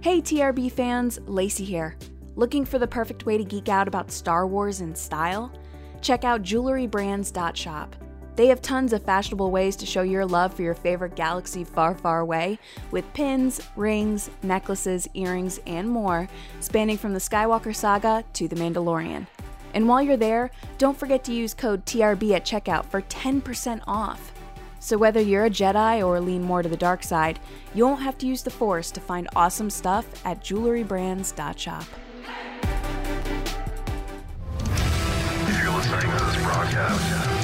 Hey TRB fans, Lacey here. Looking for the perfect way to geek out about Star Wars in style? Check out jewelrybrands.shop. They have tons of fashionable ways to show your love for your favorite galaxy far, far away, with pins, rings, necklaces, earrings, and more, spanning from the Skywalker saga to The Mandalorian. And while you're there, don't forget to use code TRB at checkout for 10% off. So whether you're a Jedi or lean more to the dark side, you won't have to use the Force to find awesome stuff at jewelrybrands.shop. You're listening to this broadcast,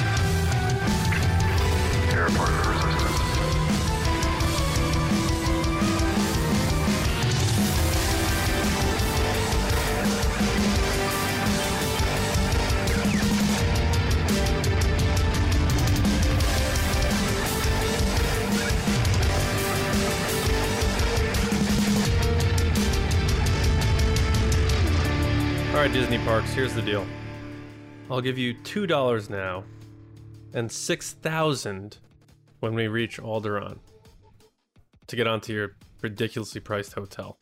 Disney Parks, here's the deal. I'll give you $2 now and 6000 when we reach Alderaan to get onto your ridiculously priced hotel.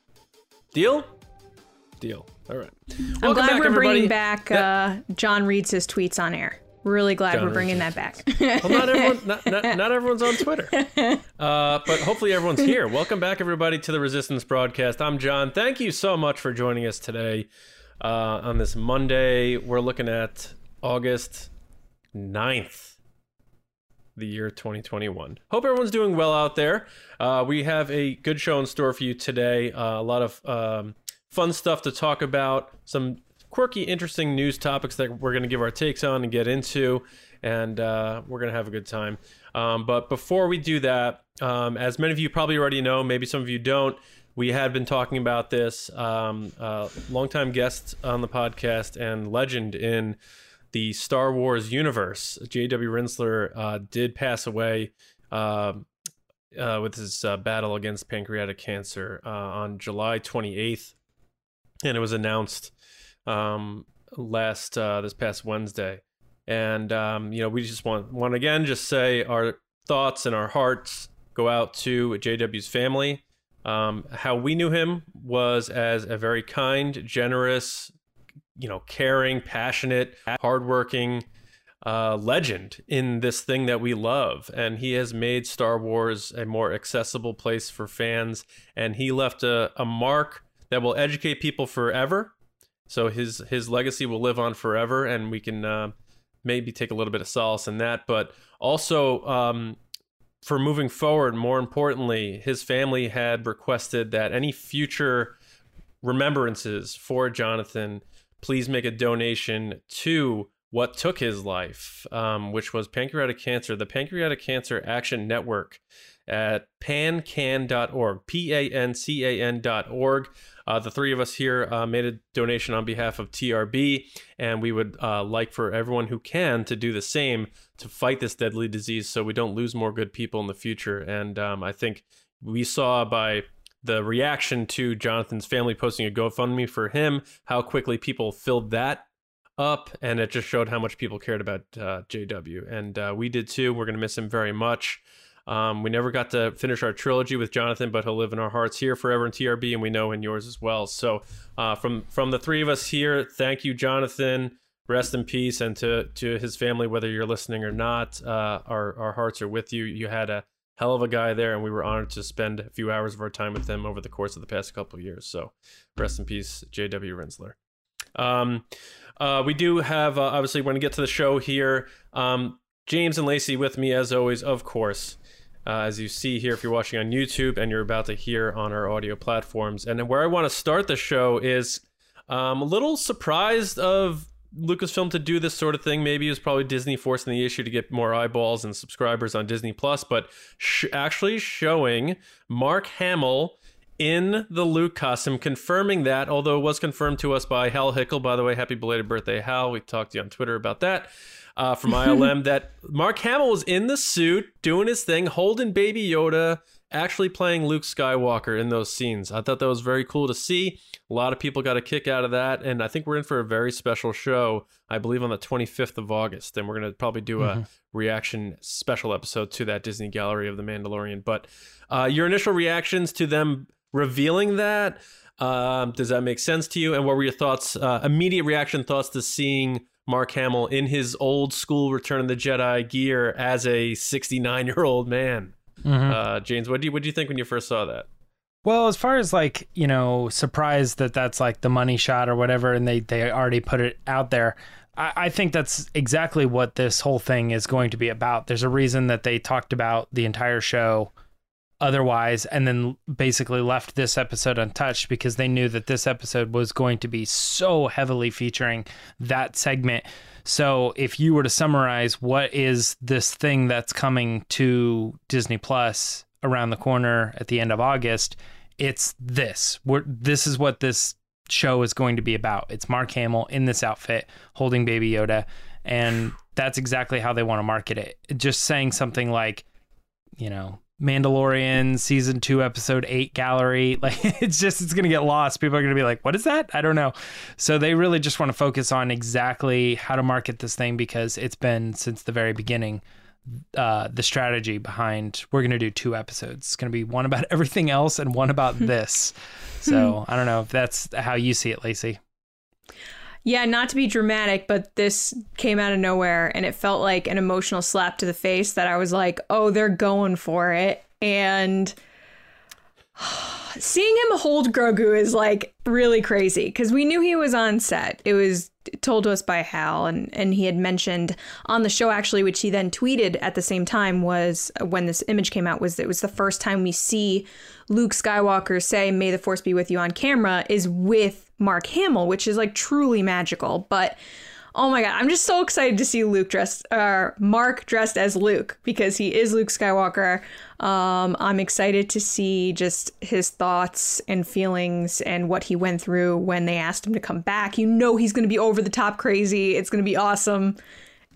Deal? Deal. All right. I'm glad back, we're everybody. bringing back uh, John reads his tweets on air. Really glad John we're bringing that back. well, not everyone, not, not, not everyone's on Twitter, uh, but hopefully everyone's here. Welcome back, everybody, to the Resistance broadcast. I'm John. Thank you so much for joining us today uh, on this Monday. We're looking at August 9th, the year 2021. Hope everyone's doing well out there. Uh, we have a good show in store for you today. Uh, a lot of um, fun stuff to talk about. Some quirky, interesting news topics that we're going to give our takes on and get into, and uh, we're going to have a good time. Um, but before we do that, um, as many of you probably already know, maybe some of you don't, we had been talking about this. Um, uh, longtime guest on the podcast and legend in the Star Wars universe, J.W. Rinzler, uh, did pass away uh, uh, with his uh, battle against pancreatic cancer uh, on July 28th, and it was announced um, last uh, this past Wednesday. And um, you know, we just want want again just say our thoughts and our hearts go out to JW's family. Um, how we knew him was as a very kind, generous, you know, caring, passionate, hardworking uh, legend in this thing that we love. And he has made Star Wars a more accessible place for fans. And he left a, a mark that will educate people forever. So his his legacy will live on forever, and we can uh, maybe take a little bit of solace in that. But also, um, for moving forward, more importantly, his family had requested that any future remembrances for Jonathan, please make a donation to what took his life, um, which was pancreatic cancer, the Pancreatic Cancer Action Network at pancan.org, P A N C A N.org. Uh, the three of us here uh, made a donation on behalf of TRB, and we would uh, like for everyone who can to do the same to fight this deadly disease so we don't lose more good people in the future. And um, I think we saw by the reaction to Jonathan's family posting a GoFundMe for him, how quickly people filled that up, and it just showed how much people cared about uh, JW. And uh, we did too. We're going to miss him very much. Um, we never got to finish our trilogy with Jonathan, but he'll live in our hearts here forever in TRB, and we know in yours as well. So, uh, from from the three of us here, thank you, Jonathan. Rest in peace, and to to his family, whether you're listening or not, uh, our our hearts are with you. You had a hell of a guy there, and we were honored to spend a few hours of our time with them over the course of the past couple of years. So, rest in peace, J.W. Rinzler. Um, uh, we do have uh, obviously when we get to the show here, um, James and Lacey with me as always, of course. Uh, as you see here, if you're watching on YouTube and you're about to hear on our audio platforms, and where I want to start the show is um, a little surprised of Lucasfilm to do this sort of thing. Maybe it was probably Disney forcing the issue to get more eyeballs and subscribers on Disney Plus, but sh- actually showing Mark Hamill in the Luke costume, confirming that, although it was confirmed to us by Hal Hickel. By the way, happy belated birthday, Hal. We talked to you on Twitter about that uh, from ILM that Mark Hamill was in the suit doing his thing, holding Baby Yoda, actually playing Luke Skywalker in those scenes. I thought that was very cool to see. A lot of people got a kick out of that, and I think we're in for a very special show. I believe on the 25th of August, and we're going to probably do a reaction special episode to that Disney Gallery of the Mandalorian. But uh, your initial reactions to them revealing that? Um, does that make sense to you? And what were your thoughts? Uh, immediate reaction thoughts to seeing Mark Hamill in his old school Return of the Jedi gear as a 69 year old man. Uh, James, what do you what do you think when you first saw that? Well, as far as like, you know, surprised that that's like the money shot or whatever, and they, they already put it out there, I, I think that's exactly what this whole thing is going to be about. There's a reason that they talked about the entire show otherwise and then basically left this episode untouched because they knew that this episode was going to be so heavily featuring that segment. So if you were to summarize what is this thing that's coming to Disney Plus around the corner at the end of August, it's this. We're, this is what this show is going to be about. It's Mark Hamill in this outfit holding Baby Yoda, and that's exactly how they want to market it. Just saying something like, you know, Mandalorian season two, episode eight gallery. Like it's just it's gonna get lost. People are gonna be like, "What is that?" I don't know. So they really just want to focus on exactly how to market this thing because it's been since the very beginning uh, the strategy behind we're gonna do two episodes. It's gonna be one about everything else and one about this. So I don't know if that's how you see it, Lacey. Yeah, not to be dramatic, but this came out of nowhere and it felt like an emotional slap to the face that I was like, oh, they're going for it. And seeing him hold Grogu is like really crazy because we knew he was on set. It was told to us by Hal, and, and he had mentioned on the show actually, which he then tweeted at the same time, was uh, when this image came out, was it was the first time we see Luke Skywalker say, May the Force be with you on camera, is with Mark Hamill, which is like truly magical. But oh my god, I'm just so excited to see Luke dressed, uh, Mark dressed as Luke because he is Luke Skywalker. Um, I'm excited to see just his thoughts and feelings and what he went through when they asked him to come back. You know he's going to be over the top crazy. It's going to be awesome,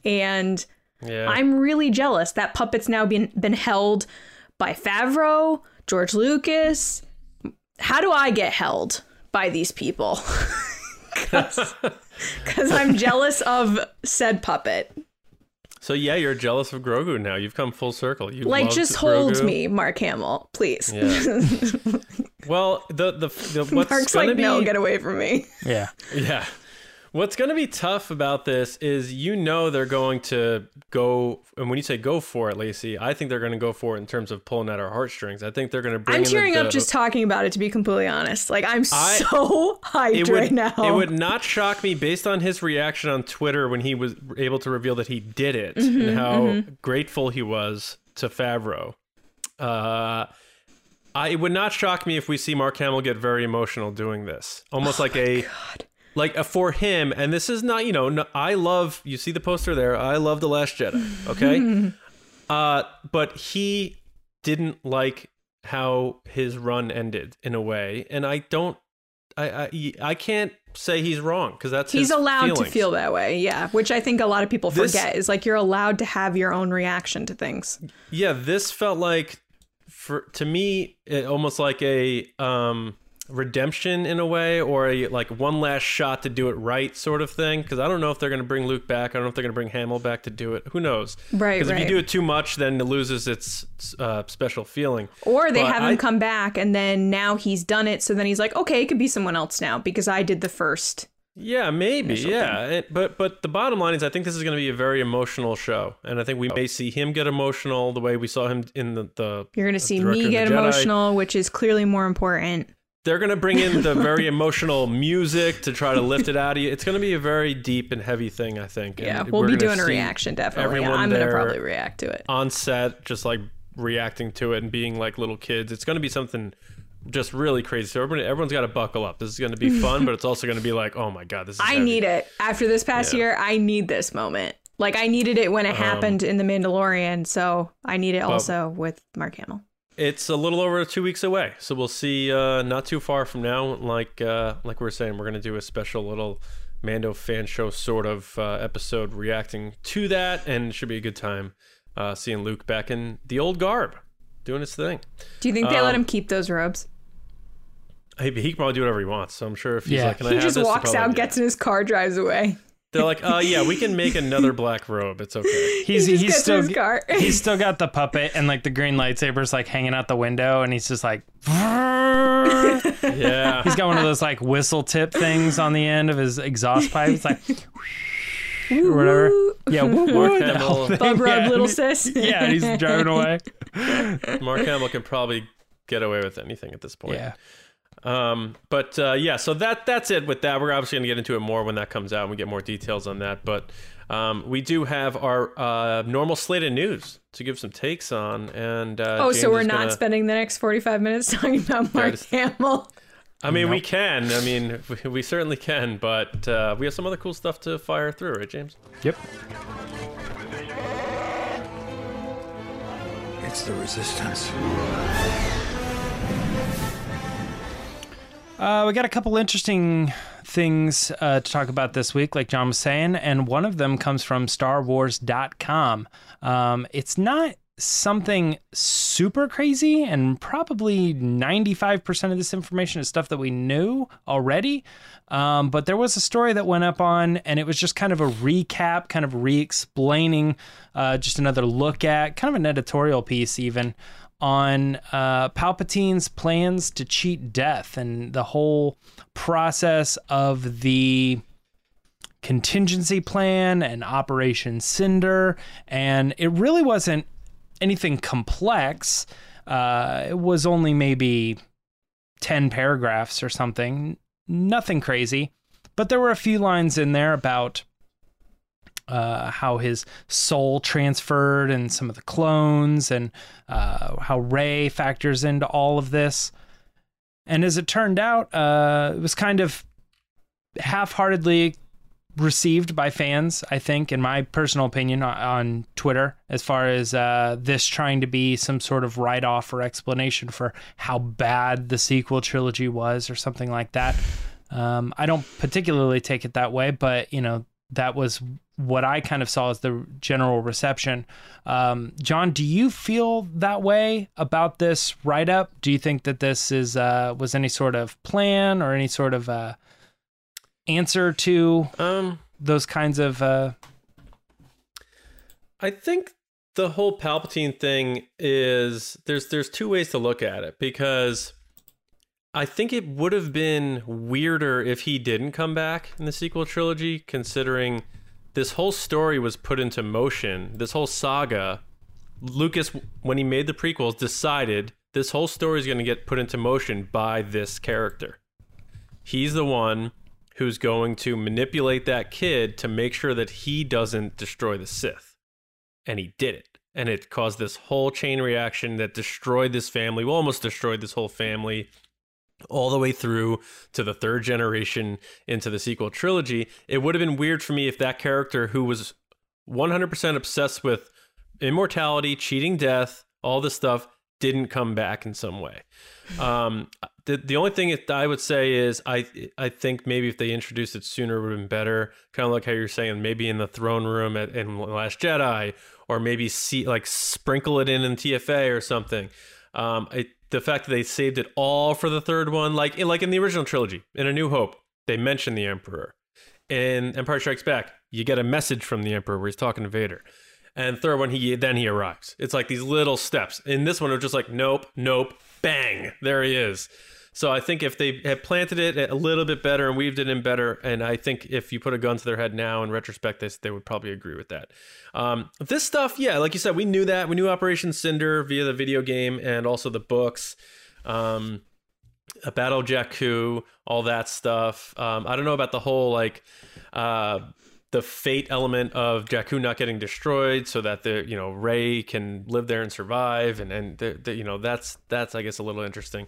and Yeah. I'm really jealous. That puppet's now been been held by Favreau, George Lucas. How do I get held by these people? Because I'm jealous of said puppet. so yeah, you're jealous of Grogu now. You've come full circle. You Like, loved just hold Grogu. me, Mark Hamill, please. Yeah. Well, the the, the what's Mark's like, be no, get away from me. Yeah. Yeah. What's going to be tough about this is you know they're going to go, and when you say go for it, Lacey, I think they're going to go for it in terms of pulling at our heartstrings. I think they're going to bring. I'm tearing the, up just talking about it, to be completely honest. Like, I'm I- so hyped would, right now. It would not shock me based on his reaction on Twitter when he was able to reveal that he did it Mm-hmm, and how grateful he was to Favreau. Uh, I, it would not shock me if we see Mark Hamill get very emotional doing this, almost like a like a, for him. And this is not, you know, no, I love. You see the poster there. I love the Last Jedi. Okay, uh, but he didn't like how his run ended in a way, and I don't. I I, I can't say he's wrong because that's He's allowed to feel that way, yeah. Which I think a lot of people This- forget is like you're allowed to have your own reaction to things. Yeah, this felt like for to me it, almost like a um redemption in a way or a like one last shot to do it right sort of thing because I don't know if they're going to bring Luke back. I don't know if they're going to bring Hamill back to do it. Who knows? Right, Because if you do it too much, then it loses its uh, special feeling. Or they But have him I- come back and then now he's done it, so then he's like, okay, it could be someone else now because I did the first. Yeah, maybe. Yeah, It- but but the bottom line is, I think this is going to be a very emotional show, and I think we may see him get emotional the way we saw him in the. the You're gonna see me get emotional, which is clearly more important. They're going to bring in the very emotional music to try to lift it out of you. It's going to be a very deep and heavy thing, I think. Yeah, we're we'll be doing a reaction definitely. everyone I'm gonna probably react to it. on set, just like reacting to it and being like little kids. It's going to be something just really crazy. So everyone, everyone's got to buckle up. This is going to be fun, but it's also going to be like, oh my god, this is. I heavy. need it. After this past Yeah. year, I need this moment. Like I needed it when it um, happened in The Mandalorian, so I need it also with Mark Hamill. It's a little over two weeks away, so we'll see. Uh, not too far from now, like uh, like we are saying, we're gonna do a special little Mando fan show sort of uh, episode reacting to that, and it should be a good time uh, seeing Luke back in the old garb, doing his thing. Do you think they let Um, him keep those robes? He, he can probably do whatever he wants. So I'm sure if he's Yeah. like, "Can He have just this?" Walks probably out, gets in his car, drives away. They're like, "Uh, yeah, we can make another black robe. It's okay." He's He he's still he's still got the puppet and like the green lightsabers like hanging out the window and he's just like Yeah. He's got one of those like whistle tip things on the end of his exhaust pipe. It's like or whatever. Yeah, woo, Mark woo, that Hamill. thing. Bub rub, Yeah, little sis. Yeah, he's driving away. Mark Hamill can probably get away with anything at this point. Yeah. Um, but uh, yeah, so that that's it with that. We're obviously going to get into it more when that comes out and we get more details on that. But um, we do have our uh, normal slate of news to give some takes on. And uh, Oh, so we're not gonna- spending the next 45 minutes talking about Mark is- Hamill. I mean, we can. I mean, we, we certainly can. But uh, we have some other cool stuff to fire through, right, James? Yep. It's the resistance. Uh, we got a couple interesting things uh, to talk about this week, like John was saying, and one of them comes from StarWars.com. Um, it's not something super crazy, and probably 95% of this information is stuff that we knew already. Um, but there was a story that went up on, and it was just kind of a recap, kind of re explaining, uh, just another look at, kind of an editorial piece, even on uh, Palpatine's plans to cheat death and the whole process of the contingency plan and Operation Cinder. And it really wasn't anything complex. Uh, it was only maybe 10 paragraphs or something, nothing crazy. But there were a few lines in there about uh, how his soul transferred and some of the clones and uh, how Rey factors into all of this. And as it turned out, uh, it was kind of half-heartedly received by fans, I think, in my personal opinion, on, Twitter, as far as uh, this trying to be some sort of write-off or explanation for how bad the sequel trilogy was, or something like that. Um, I don't particularly take it that way, but you know that was what I kind of saw as the general reception. Um, John, do you feel that way about this write up? Do you think that this is uh, was any sort of plan or any sort of uh, answer to Um, those kinds of? Uh, I think the whole Palpatine thing is there's there's two ways to look at it because I think it would have been weirder if he didn't come back in the sequel trilogy, considering this whole story was put into motion. This whole saga, Lucas, when he made the prequels, decided this whole story is going to get put into motion by this character. He's the one who's going to manipulate that kid to make sure that he doesn't destroy the Sith and he did it. And it caused this whole chain reaction that destroyed this family, well, almost destroyed this whole family, all the way through to the third generation into the sequel trilogy. It would have been weird for me if that character, who was 100% obsessed with immortality, cheating death, all this stuff, didn't come back in some way. Um, the the only thing I would say is I I think maybe if they introduced it sooner would have been better. Kind of like how you're saying, maybe in the throne room at in Last Jedi, or maybe see like sprinkle it in in TFA or something. Um, the fact that they saved it all for the third one, like like in the original trilogy, in A New Hope, they mention the Emperor. In Empire Strikes Back, you get a message from the Emperor where he's talking to Vader. And third one, he then he arrives. It's like these little steps. In this one, it was just like nope, nope, bang, there he is. So I think if they had planted it a little bit better and weaved it in better, and I think if you put a gun to their head now in retrospect, they, they would probably agree with that. Um, this stuff, yeah, like you said, we knew that. We knew Operation Cinder via the video game and also the books. Um, a Battle Jakku, all that stuff. Um, I don't know about the whole like uh, the fate element of Jakku not getting destroyed, so that the you know Ray can live there and survive, and and the, the, you know that's that's I guess a little interesting.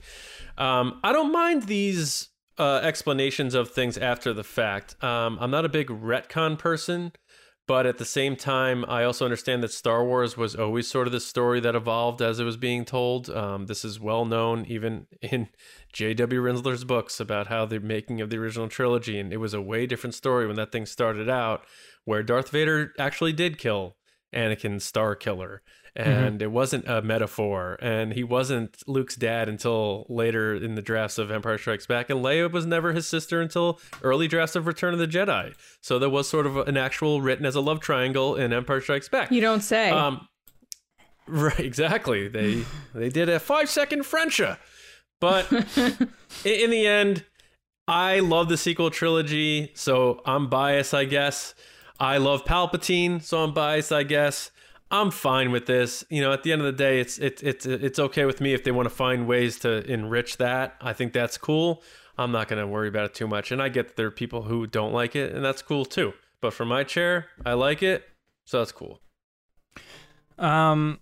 Um, I don't mind these uh, explanations of things after the fact. Um, I'm not a big retcon person. But at the same time, I also understand that Star Wars was always sort of the story that evolved as it was being told. Um, this is well known even in J.W. Rinzler's books about how the making of the original trilogy, and it was a way different story when that thing started out, where Darth Vader actually did kill Anakin Starkiller, and it wasn't a metaphor, and he wasn't Luke's dad until later in the drafts of Empire Strikes Back, and Leia was never his sister until early drafts of Return of the Jedi. So there was sort of an actual written as a love triangle in Empire Strikes Back. You don't say. Um, right, exactly. They they did a five second Frencha, But in the end, I love the sequel trilogy, so I'm biased, I guess. I love Palpatine, so I'm biased, I guess. I'm fine with this. You know, at the end of the day, it's it's it's it's okay with me if they want to find ways to enrich that. I think that's cool. I'm not going to worry about it too much. And I get that there are people who don't like it, and that's cool too. But for my chair, I like it, so that's cool. Um,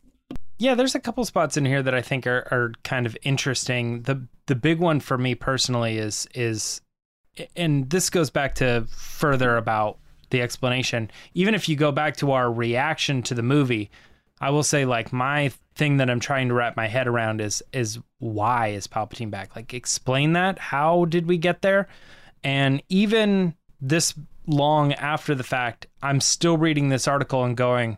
yeah, there's a couple spots in here that I think are, are kind of interesting. the The big one for me personally is is, and this goes back to further about the explanation. Even if you go back to our reaction to the movie, I will say like my thing that I'm trying to wrap my head around is is why is Palpatine back? Like explain that. How did we get there? And even this long after the fact, I'm still reading this article and going,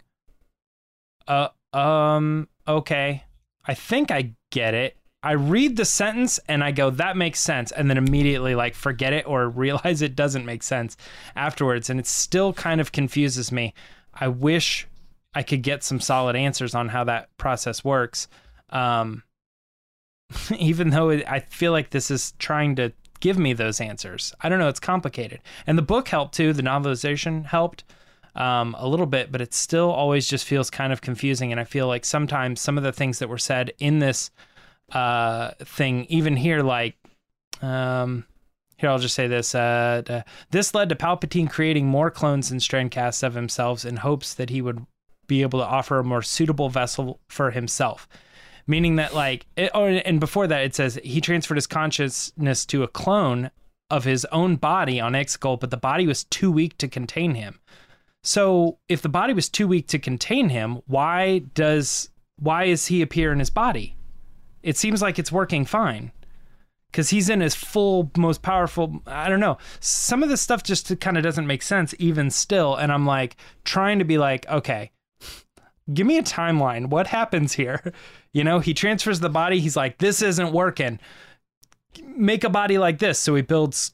uh, um, okay. I think I get it. I read the sentence and I go, that makes sense. And then immediately, like, forget it or realize it doesn't make sense afterwards. And it still kind of confuses me. I wish I could get some solid answers on how that process works. Um, even though it, I feel like this is trying to give me those answers. I don't know. It's complicated. And the book helped too. The novelization helped um, a little bit, but it still always just feels kind of confusing. And I feel like sometimes some of the things that were said in this uh, thing, even here, like, um, here I'll just say this: uh, this led to Palpatine creating more clones and strandcasts of himself in hopes that he would be able to offer a more suitable vessel for himself. Meaning that, like, it, oh, and before that, it says he transferred his consciousness to a clone of his own body on Exegol, but the body was too weak to contain him. So if the body was too weak to contain him, why does why is he appear in his body? It seems like it's working fine. Cuz he's in his full most powerful I don't know. Some of this stuff just kind of doesn't make sense even still and I'm like trying to be like, okay, give me a timeline. What happens here? You know, he transfers the body, he's like this isn't working. Make a body like this. So he builds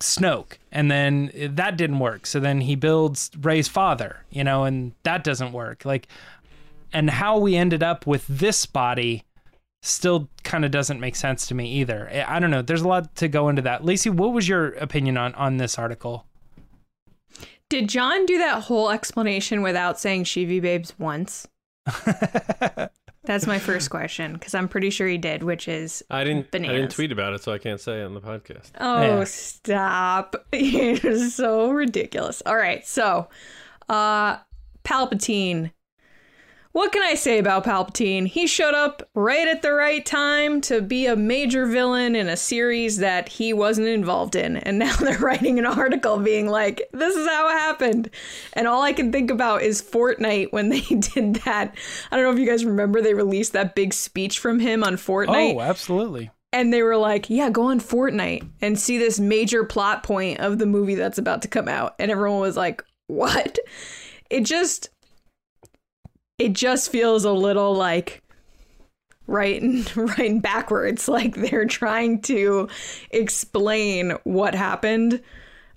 Snoke, and then that didn't work. So then he builds Rey's father, you know, and that doesn't work. Like, and how we ended up with this body still kind of doesn't make sense to me either. I I don't know. There's a lot to go into that. Lacey, what was your opinion on on this article? Did John do that whole explanation without saying Shivi babes once? That's my first question because I'm pretty sure he did, which is I didn't. I didn't tweet about it, so I can't say it on the podcast. Oh, Yeah. stop. You're so ridiculous. All right. So, uh, Palpatine. What can I say about Palpatine? He showed up right at the right time to be a major villain in a series that he wasn't involved in. And now they're writing an article being like, this is how it happened. And all I can think about is Fortnite when they did that. I don't know if you guys remember, they released that big speech from him on Fortnite Oh, absolutely. and they were like, "Yeah, go on Fortnite and see this major plot point of the movie that's about to come out." And everyone was like, "What?" It just it just feels a little like right and right and backwards like they're trying to explain what happened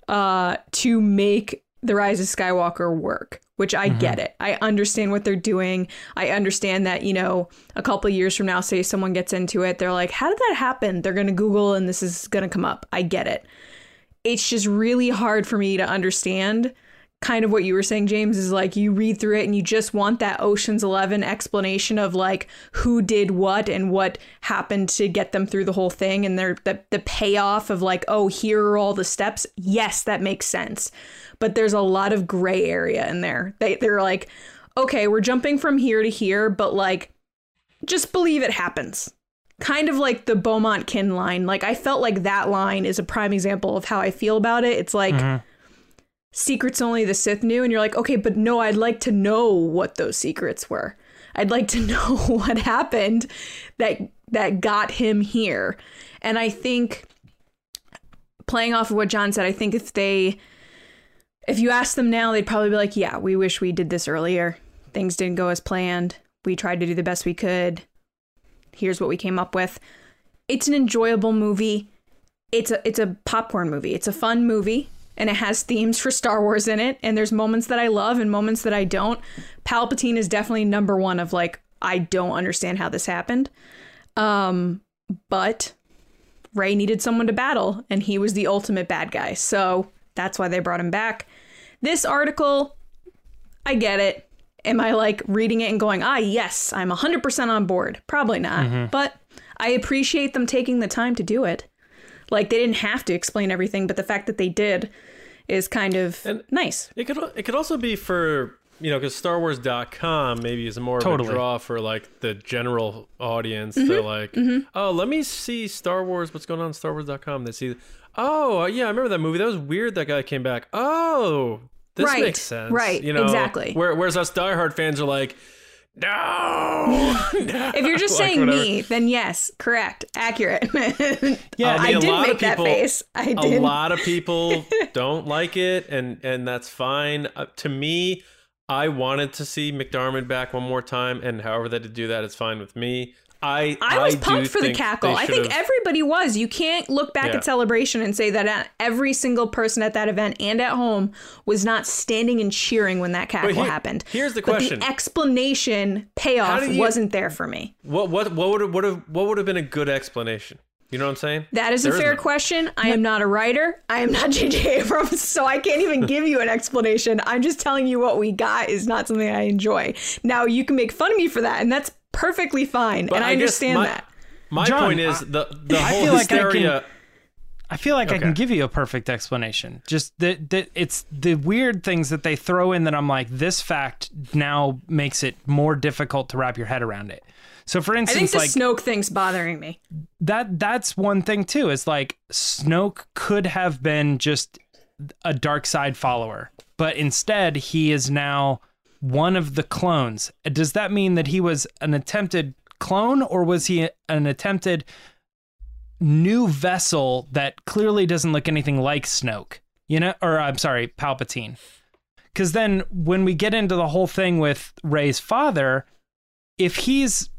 uh to make the rise of skywalker work which i get it. I understand what they're doing. I understand that you know a couple of years from now say someone gets into it they're like how did that happen? They're gonna google and this is gonna come up. I get it. It's just really hard for me to understand kind of what you were saying james is like you read through it and you just want that oceans 11 explanation of like who did what and what happened to get them through the whole thing and their the, the payoff of like oh here are all the steps. Yes that makes sense. But there's a lot of gray area in there. They, they're like okay we're jumping from here to here but like just believe it happens. Kind of like the Beaumont Kin line. Like I felt like that line is a prime example of how I feel about it. It's like mm-hmm. Secrets only the Sith knew, and you're like, okay, but no, I'd like to know what those secrets were. I'd like to know what happened that that got him here. And I think playing off of what John said, I think if they if you ask them now, they'd probably be like, yeah, we wish we did this earlier. Things didn't go as planned. We tried to do the best we could here's what we came up with. It's an enjoyable movie. It's a it's a popcorn movie. It's a fun movie and it has themes for Star Wars in it and there's moments that I love and moments that I don't. Palpatine is definitely number 1 of like I don't understand how this happened. Um but Rey needed someone to battle, and he was the ultimate bad guy. So that's why they brought him back. This article, I get it. Am I like reading it and going, ah, yes, I'm 100% on board? Probably not. But I appreciate them taking the time to do it. Like they didn't have to explain everything, but the fact that they did is kind of And- nice. It could it could also be for you know because StarWars.com maybe is more Totally. of a draw for like the general audience. Mm-hmm. They're like, oh, let me see Star Wars. What's going on? StarWars.com. They see, oh yeah, I remember that movie. That was weird. That guy came back. Oh, this Right, makes sense. right, You know, exactly. Where, whereas us diehard fans are like, no. no," If you're just like, saying whatever. me, then yes, correct, accurate. Yeah, I mean, I a did lot of make that face. I did. A lot of people don't like it and and that's fine uh, to me i wanted to see McDiarmid back one more time and however they did do that it's fine with me i I was do pumped for the cackle. I think everybody was. You can't look back Yeah. at Celebration and say that uh, every single person at that event and at home was not standing and cheering when that cackle here- happened. here's the But question. the explanation payoff you- wasn't there for me. what what what would have what have what would have been a good explanation you know what i'm saying That is There a fair none. question. I am not a writer. I am not J.J. Abrams, so I can't even give you an explanation. I'm just telling you what we got is not something I enjoy. Now you can make fun of me for that, and that's perfectly fine, But and I, I understand my- that. my John, point is the the I whole feel like I can- I feel like I can give you a perfect explanation. Just that that it's the weird things that they throw in that I'm like, this fact now makes it more difficult to wrap your head around it. So for I think instance, the like Snoke thing's bothering me. that that's one thing too, is like Snoke could have been just a dark side follower, but instead he is now one of the clones. Does that mean that he was an attempted clone or was he an attempted new vessel that clearly doesn't look anything like Snoke? You know, or I'm sorry, Palpatine. Cuz then when we get into the whole thing with Rey's father, if he's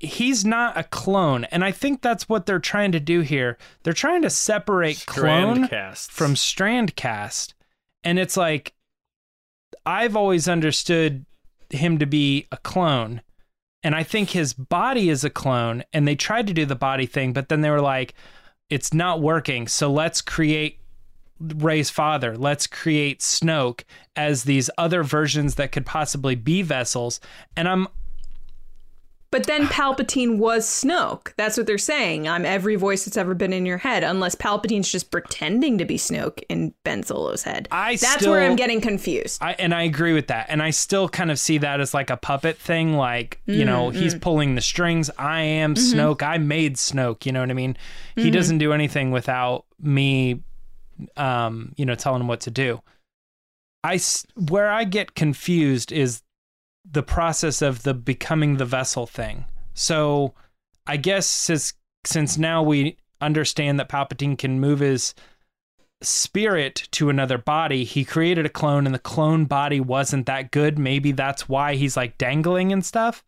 he's not a clone and I think that's what they're trying to do here. They're trying to separate clone casts from strandcast and it's like i've always understood him to be a clone and i think his body is a clone and they tried to do the body thing but then they were like it's not working so let's create rey's father. Let's create snoke as these other versions that could possibly be vessels. And i'm But then Palpatine was Snoke. That's what they're saying. I'm every voice that's ever been in your head, unless Palpatine's just pretending to be Snoke in Ben Solo's head. I that's still- where I'm getting confused. I and I agree with that. And I still kind of see that as like a puppet thing. Like, you know, mm, he's mm. pulling the strings. I am mm-hmm. Snoke. I made Snoke. You know what I mean? He mm-hmm. doesn't do anything without me, um, you know, telling him what to do. I where I get confused is the process of the becoming the vessel thing. So, I guess since since now we understand that Palpatine can move his spirit to another body. He created a clone and the clone body wasn't that good. Maybe that's why he's like dangling and stuff.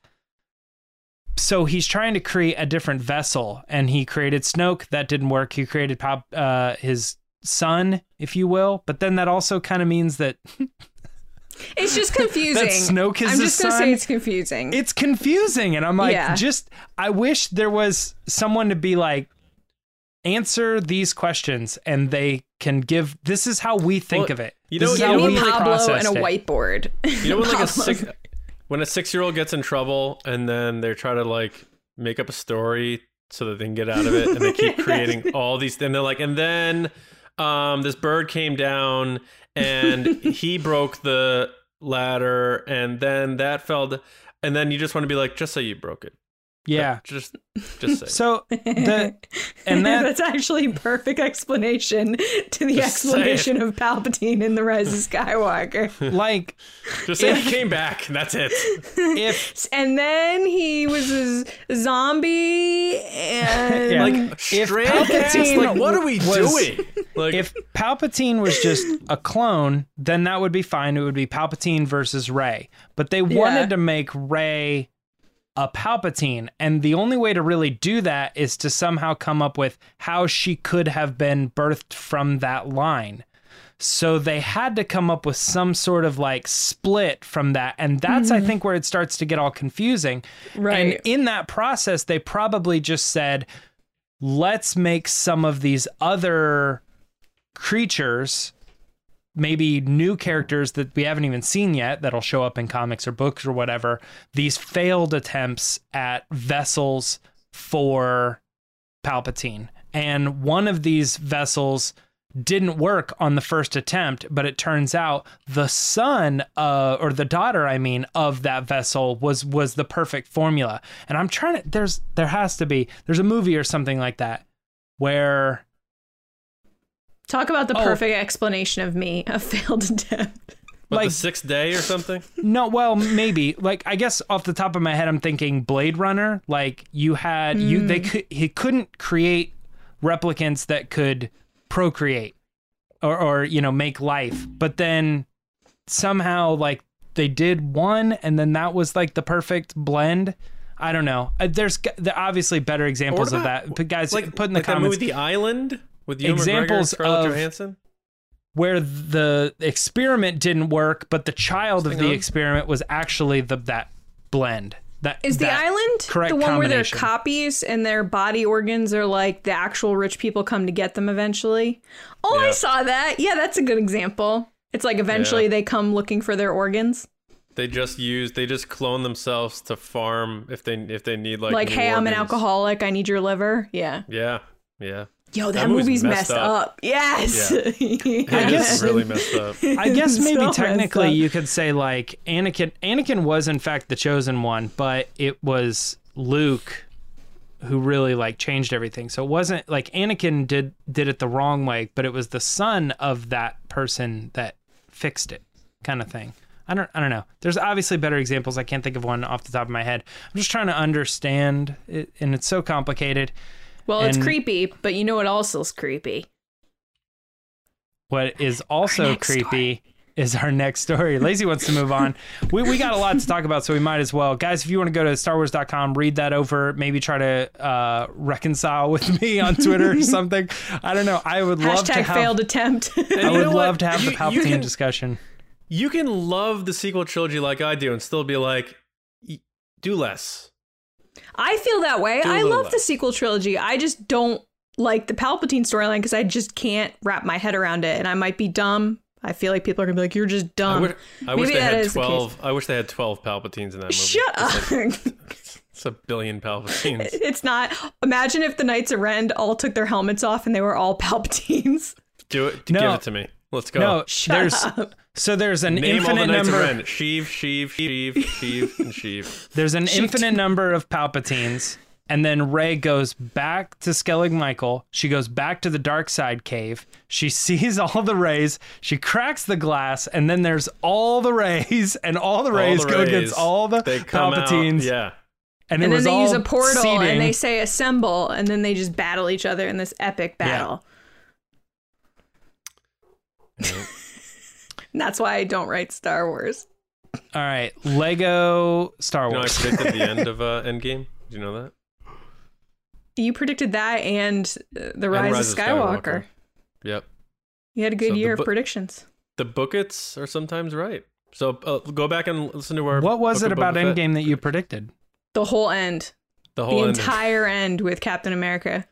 So he's trying to create a different vessel and he created Snoke. That didn't work. He created Pal- uh, his son, if you will. But then that also kind of means that It's just confusing. Snoke is I'm just gonna say it's confusing. it's confusing. And I'm like, Yeah. just, I wish there was someone to be like, answer these questions and they can give, this is how we think Well, of it. you This know- is you how know Give me we Pablo and a it. whiteboard. You know when like a six when a six year old gets in trouble and then they try to like make up a story so that they can get out of it and they keep creating all these and they're like and then um this bird came down and he broke the ladder and then that fell d- and then you just want to be like just say you broke it Yeah. just just say. So the and that That's actually a perfect explanation to the Just say it. explanation of Palpatine in The Rise of Skywalker. like just say he came back and that's it if And then he was a z- zombie and Yeah. like If Palpatine like what are we was- doing like if Palpatine was just a clone, then that would be fine. It would be Palpatine versus Rey. But they wanted to make Rey a Palpatine, and the only way to really do that is to somehow come up with how she could have been birthed from that line. So they had to come up with some sort of like split from that. And that's, I mm-hmm. think, where it starts to get all confusing. Right. And in that process, they probably just said, let's make some of these other creatures maybe new characters that we haven't even seen yet that'll show up in comics or books or whatever these failed attempts at vessels for palpatine. And one of these vessels didn't work on the first attempt but it turns out the son uh, or the daughter i mean of that vessel was was the perfect formula. And i'm trying to there's there has to be there's a movie or something like that where Talk about the Oh. perfect explanation of me, a failed attempt. What, like- the sixth day or something? No, well, maybe. Like I guess off the top of my head I'm thinking Blade Runner, like you had you they could he couldn't create replicants that could procreate or or you know make life. But then somehow like they did one and then that was like the perfect blend. I don't know. Uh, There's g- there are obviously better examples of that. But guys, Like, put in the like that comments movie The Island with Ewan Examples McGregor, of- Johansson. where the experiment didn't work, but the child of the on. experiment was actually the that blend. That Is the island correct the one where they're copies and their body organs are like the actual rich people come to get them eventually? Oh, I saw that. Yeah, that's a good example. It's like eventually Yeah. they come looking for their organs. They just use they just clone themselves to farm if they if they need like Like, new hey, I'm an alcoholic. I need your liver. Yeah. Yeah, yeah. Yo, that, That movie's movie's messed messed, up. up. Yes. I guess- really messed up. I guess maybe messed technically you could say like Anakin Anakin was in fact the chosen one, but it was Luke who really like changed everything. So it wasn't like Anakin did did it the wrong way, but it was the son of that person that fixed it kind of thing. I don't I don't know. There's obviously better examples. I can't think of one off the top of my head. I'm just trying to understand it and it's so complicated. Well, it's creepy, but you know what else is creepy? What is also next creepy is our next story. Lacey wants to move on. We, we got a lot to talk about, so we might as well. Guys, if you want to go to starwars.com, read that over, maybe try to uh, reconcile with me on Twitter or something. I don't know. I would love to Hashtag have, failed attempt. I would love what? to have the You- you Palpatine can- discussion. You can love the sequel trilogy like I do and still be like, do less. I feel that way. I a I little love the sequel trilogy. I just don't like the Palpatine storyline because I just can't wrap my head around it. And I might be dumb. I feel like people are gonna be like, "You're just I dumb." wish, I wish they had is the twelve. I wish they had twelve Palpatines in that movie. Shut It's up. like- It's a billion Palpatines. it's not. Imagine if the Knights of Ren all took their helmets off and they were all Palpatines. Do it. No. Give it to me. Let's go. No, Shut there's up. So there's an Name all the infinite number. of Sheev, Sheev, Sheev, Sheev, and Sheev. There's an infinite number of Palpatines, and then Rey goes back to Skellig Michael. She goes back to the dark side cave. She sees all the rays. She cracks the glass, and then there's all the rays, and all the rays All the go rays, against all the they come Palpatines. Out, yeah. And, And then they use a portal seeding. and they say assemble, and then they just battle each other in this epic battle. And that's why I don't write Star Wars. all right, Lego Star You know, I predicted the end of uh, Endgame. Did you know that? You predicted that and uh, the Rise, Rise of of Skywalker. Skywalker. Yep. You had a good So year bu- of predictions. The bookets are sometimes right. So uh, go back and listen to our. what was Book it about Boba Fett. Endgame that you predicted? The whole end. The The whole ending. entire end with Captain America.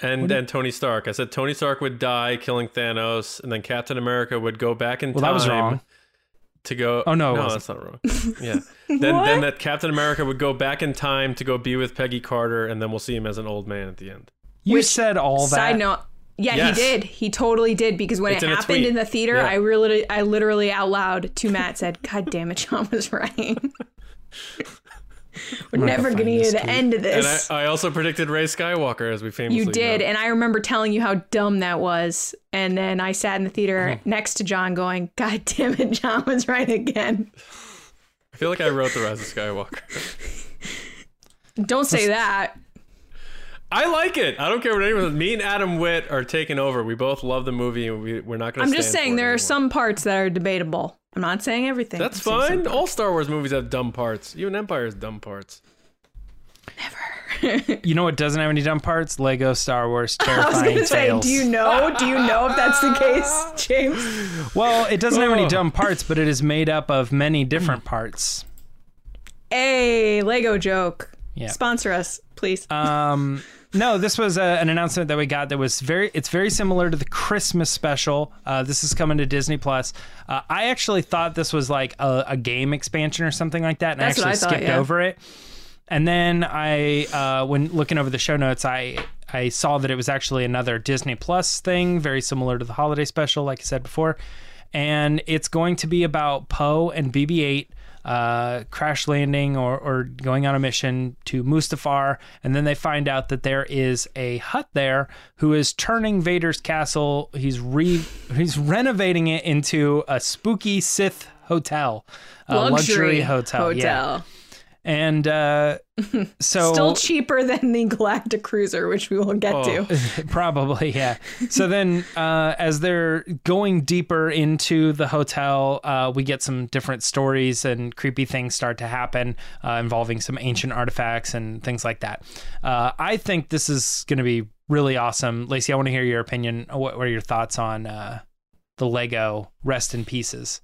And and Tony Stark. I said Tony Stark would die killing Thanos, and then Captain America would go back in Well, time. that was wrong. To go. Oh, no, no, that's not wrong. Yeah. then What? then that Captain America would go back in time to go be with Peggy Carter, and then we'll see him as an old man at the end. You Which- said all that. Side note. Yeah, Yes. he did. He totally did because when It's it in happened in the theater, Yeah. I really, I literally out loud to Matt said, "God damn it, John was right. We're gonna never gonna this hear the tweet. end of And this." I, I also predicted Rey Skywalker, as we famously you did, know. and I remember telling you how dumb that was. And then I sat in the theater Mm-hmm. next to John, going, "God damn it, John was right again." I feel like I wrote the Rise of Skywalker. Don't say that. I like it. I don't care what anyone. says. Me and Adam Witt are taking over. We both love the movie, and we, we're not going to. I'm just saying there are some parts that are debatable. I'm not saying everything. That's I'm fine. All Star Wars movies have dumb parts. Even Empire has dumb parts. Never. you know what doesn't have any dumb parts? Lego Star Wars I was terrifying gonna say, do you know? Do you know if that's the case, James? Well, it doesn't have any Oh. dumb parts, but it is made up of many different parts. Hey, Lego joke. Yeah. Sponsor us, please. Um, no, this was uh an announcement that we got that was very. It's very similar to the Christmas special. Uh, this is coming to Disney Plus. Uh, I actually thought this was like a, a game expansion or something like that, and That's I actually I thought, skipped yeah. over it. And then I, uh, when looking over the show notes, I I saw that it was actually another Disney Plus thing, very similar to the holiday special, like I said before. And it's going to be about Poe and BB-8 uh, crash landing or, or going on a mission to Mustafar, and then they find out that there is a Hutt there who is turning Vader's castle. He's re he's renovating it into a spooky Sith hotel, a luxury, hotel. Yeah. And uh, so Still cheaper than the Galactic Cruiser, which we will get Oh. to. Probably, yeah. So then, uh, as they're going deeper into the hotel, uh, we get some different stories and creepy things start to happen uh, involving some ancient artifacts and things like that. Uh, I think this is going to be really awesome. Lacey, I want to hear your opinion. What, what are your thoughts on uh, the Lego Rest in Pieces?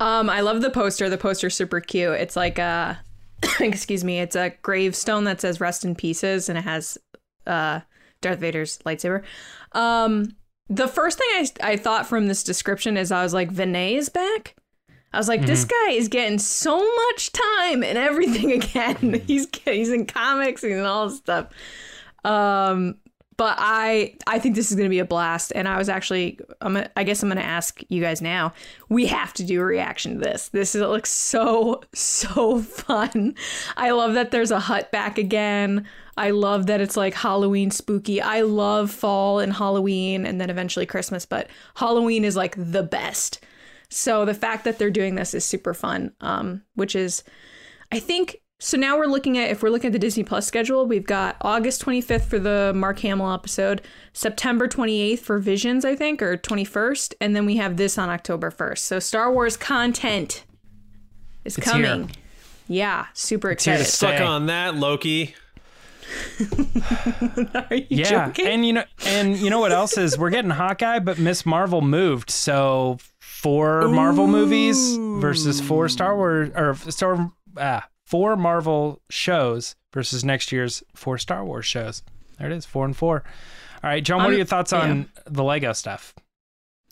Um, I love the poster. The poster's super cute. It's like a, excuse me, it's a gravestone that says "Rest in Pieces" and it has uh, Darth Vader's lightsaber. Um, the first thing I I thought from this description is I was like, Vaneé is back. I was like, this guy is getting so much time and everything again. he's he's in comics and all this stuff. Um, but I I think this is going to be a blast. And I was actually I'm I guess I'm going to ask you guys now. We have to do a reaction to this. This is, looks so so fun. I love that there's a Hutt back again. I love that it's like Halloween spooky. I love fall and Halloween and then eventually Christmas, but Halloween is like the best. So the fact that they're doing this is super fun. Um, which is I think so now we're looking at if we're looking at the Disney Plus schedule, we've got August 25th for the Mark Hamill episode, September 28th for Visions, I think, or 21st, and then we have this on October 1st. So Star Wars content is It's coming. here. Yeah, super here excited. to Suck on that, Loki. Are you Yeah, joking? and you know, and you know what else is? We're getting Hawkeye, but Miss Marvel moved, so four Marvel movies versus four Star Wars or Star ah, four Marvel shows versus next year's four Star Wars shows. There it is, four and four. All right, John, what are I'm- your thoughts on the Lego stuff?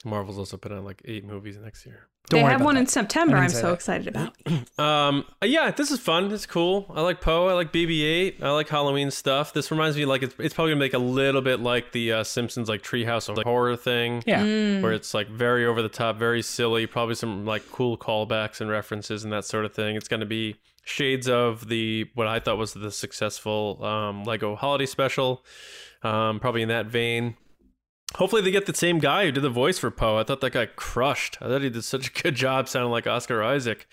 Marvel's also put out like eight movies next year. Don't they have one that. in September. I I'm so that. excited about. Um, yeah, this is fun. It's cool. I like Poe. I like BB-8. I like Halloween stuff. This reminds me like it's, it's probably gonna make a little bit like the uh, Simpsons like Treehouse like horror thing. Yeah, Mm. where it's like very over the top, very silly, probably some like cool callbacks and references and that sort of thing. It's going to be shades of the what I thought was the successful um, Lego holiday special, um, probably in that vein. Hopefully, they get the same guy who did the voice for Poe. I thought that guy crushed. I thought he did such a good job sounding like Oscar Isaac.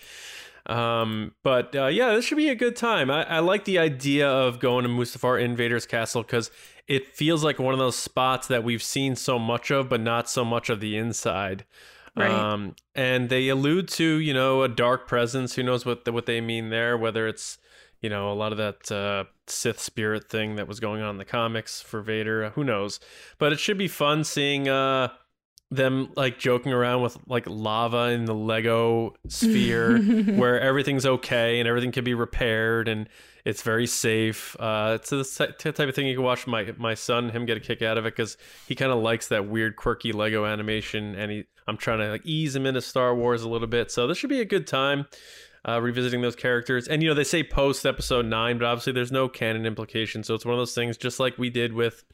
Um, but uh, yeah, this should be a good time. I, I like the idea of going to Mustafar in Vader's Castle because it feels like one of those spots that we've seen so much of, but not so much of the inside. Right. Um, and they allude to you know a dark presence. Who knows what what they mean there? Whether it's you know a lot of that uh, Sith spirit thing that was going on in the comics for Vader. Who knows? But it should be fun seeing uh, them like joking around with like lava in the Lego sphere, where everything's okay and everything can be repaired and it's very safe. Uh, it's the type of thing you can watch my my son him get a kick out of it because he kind of likes that weird quirky Lego animation and he I'm trying to like ease him into Star Wars a little bit. So this should be a good time uh, revisiting those characters. And you know they say post episode nine, but obviously there's no canon implication. So it's one of those things, just like we did with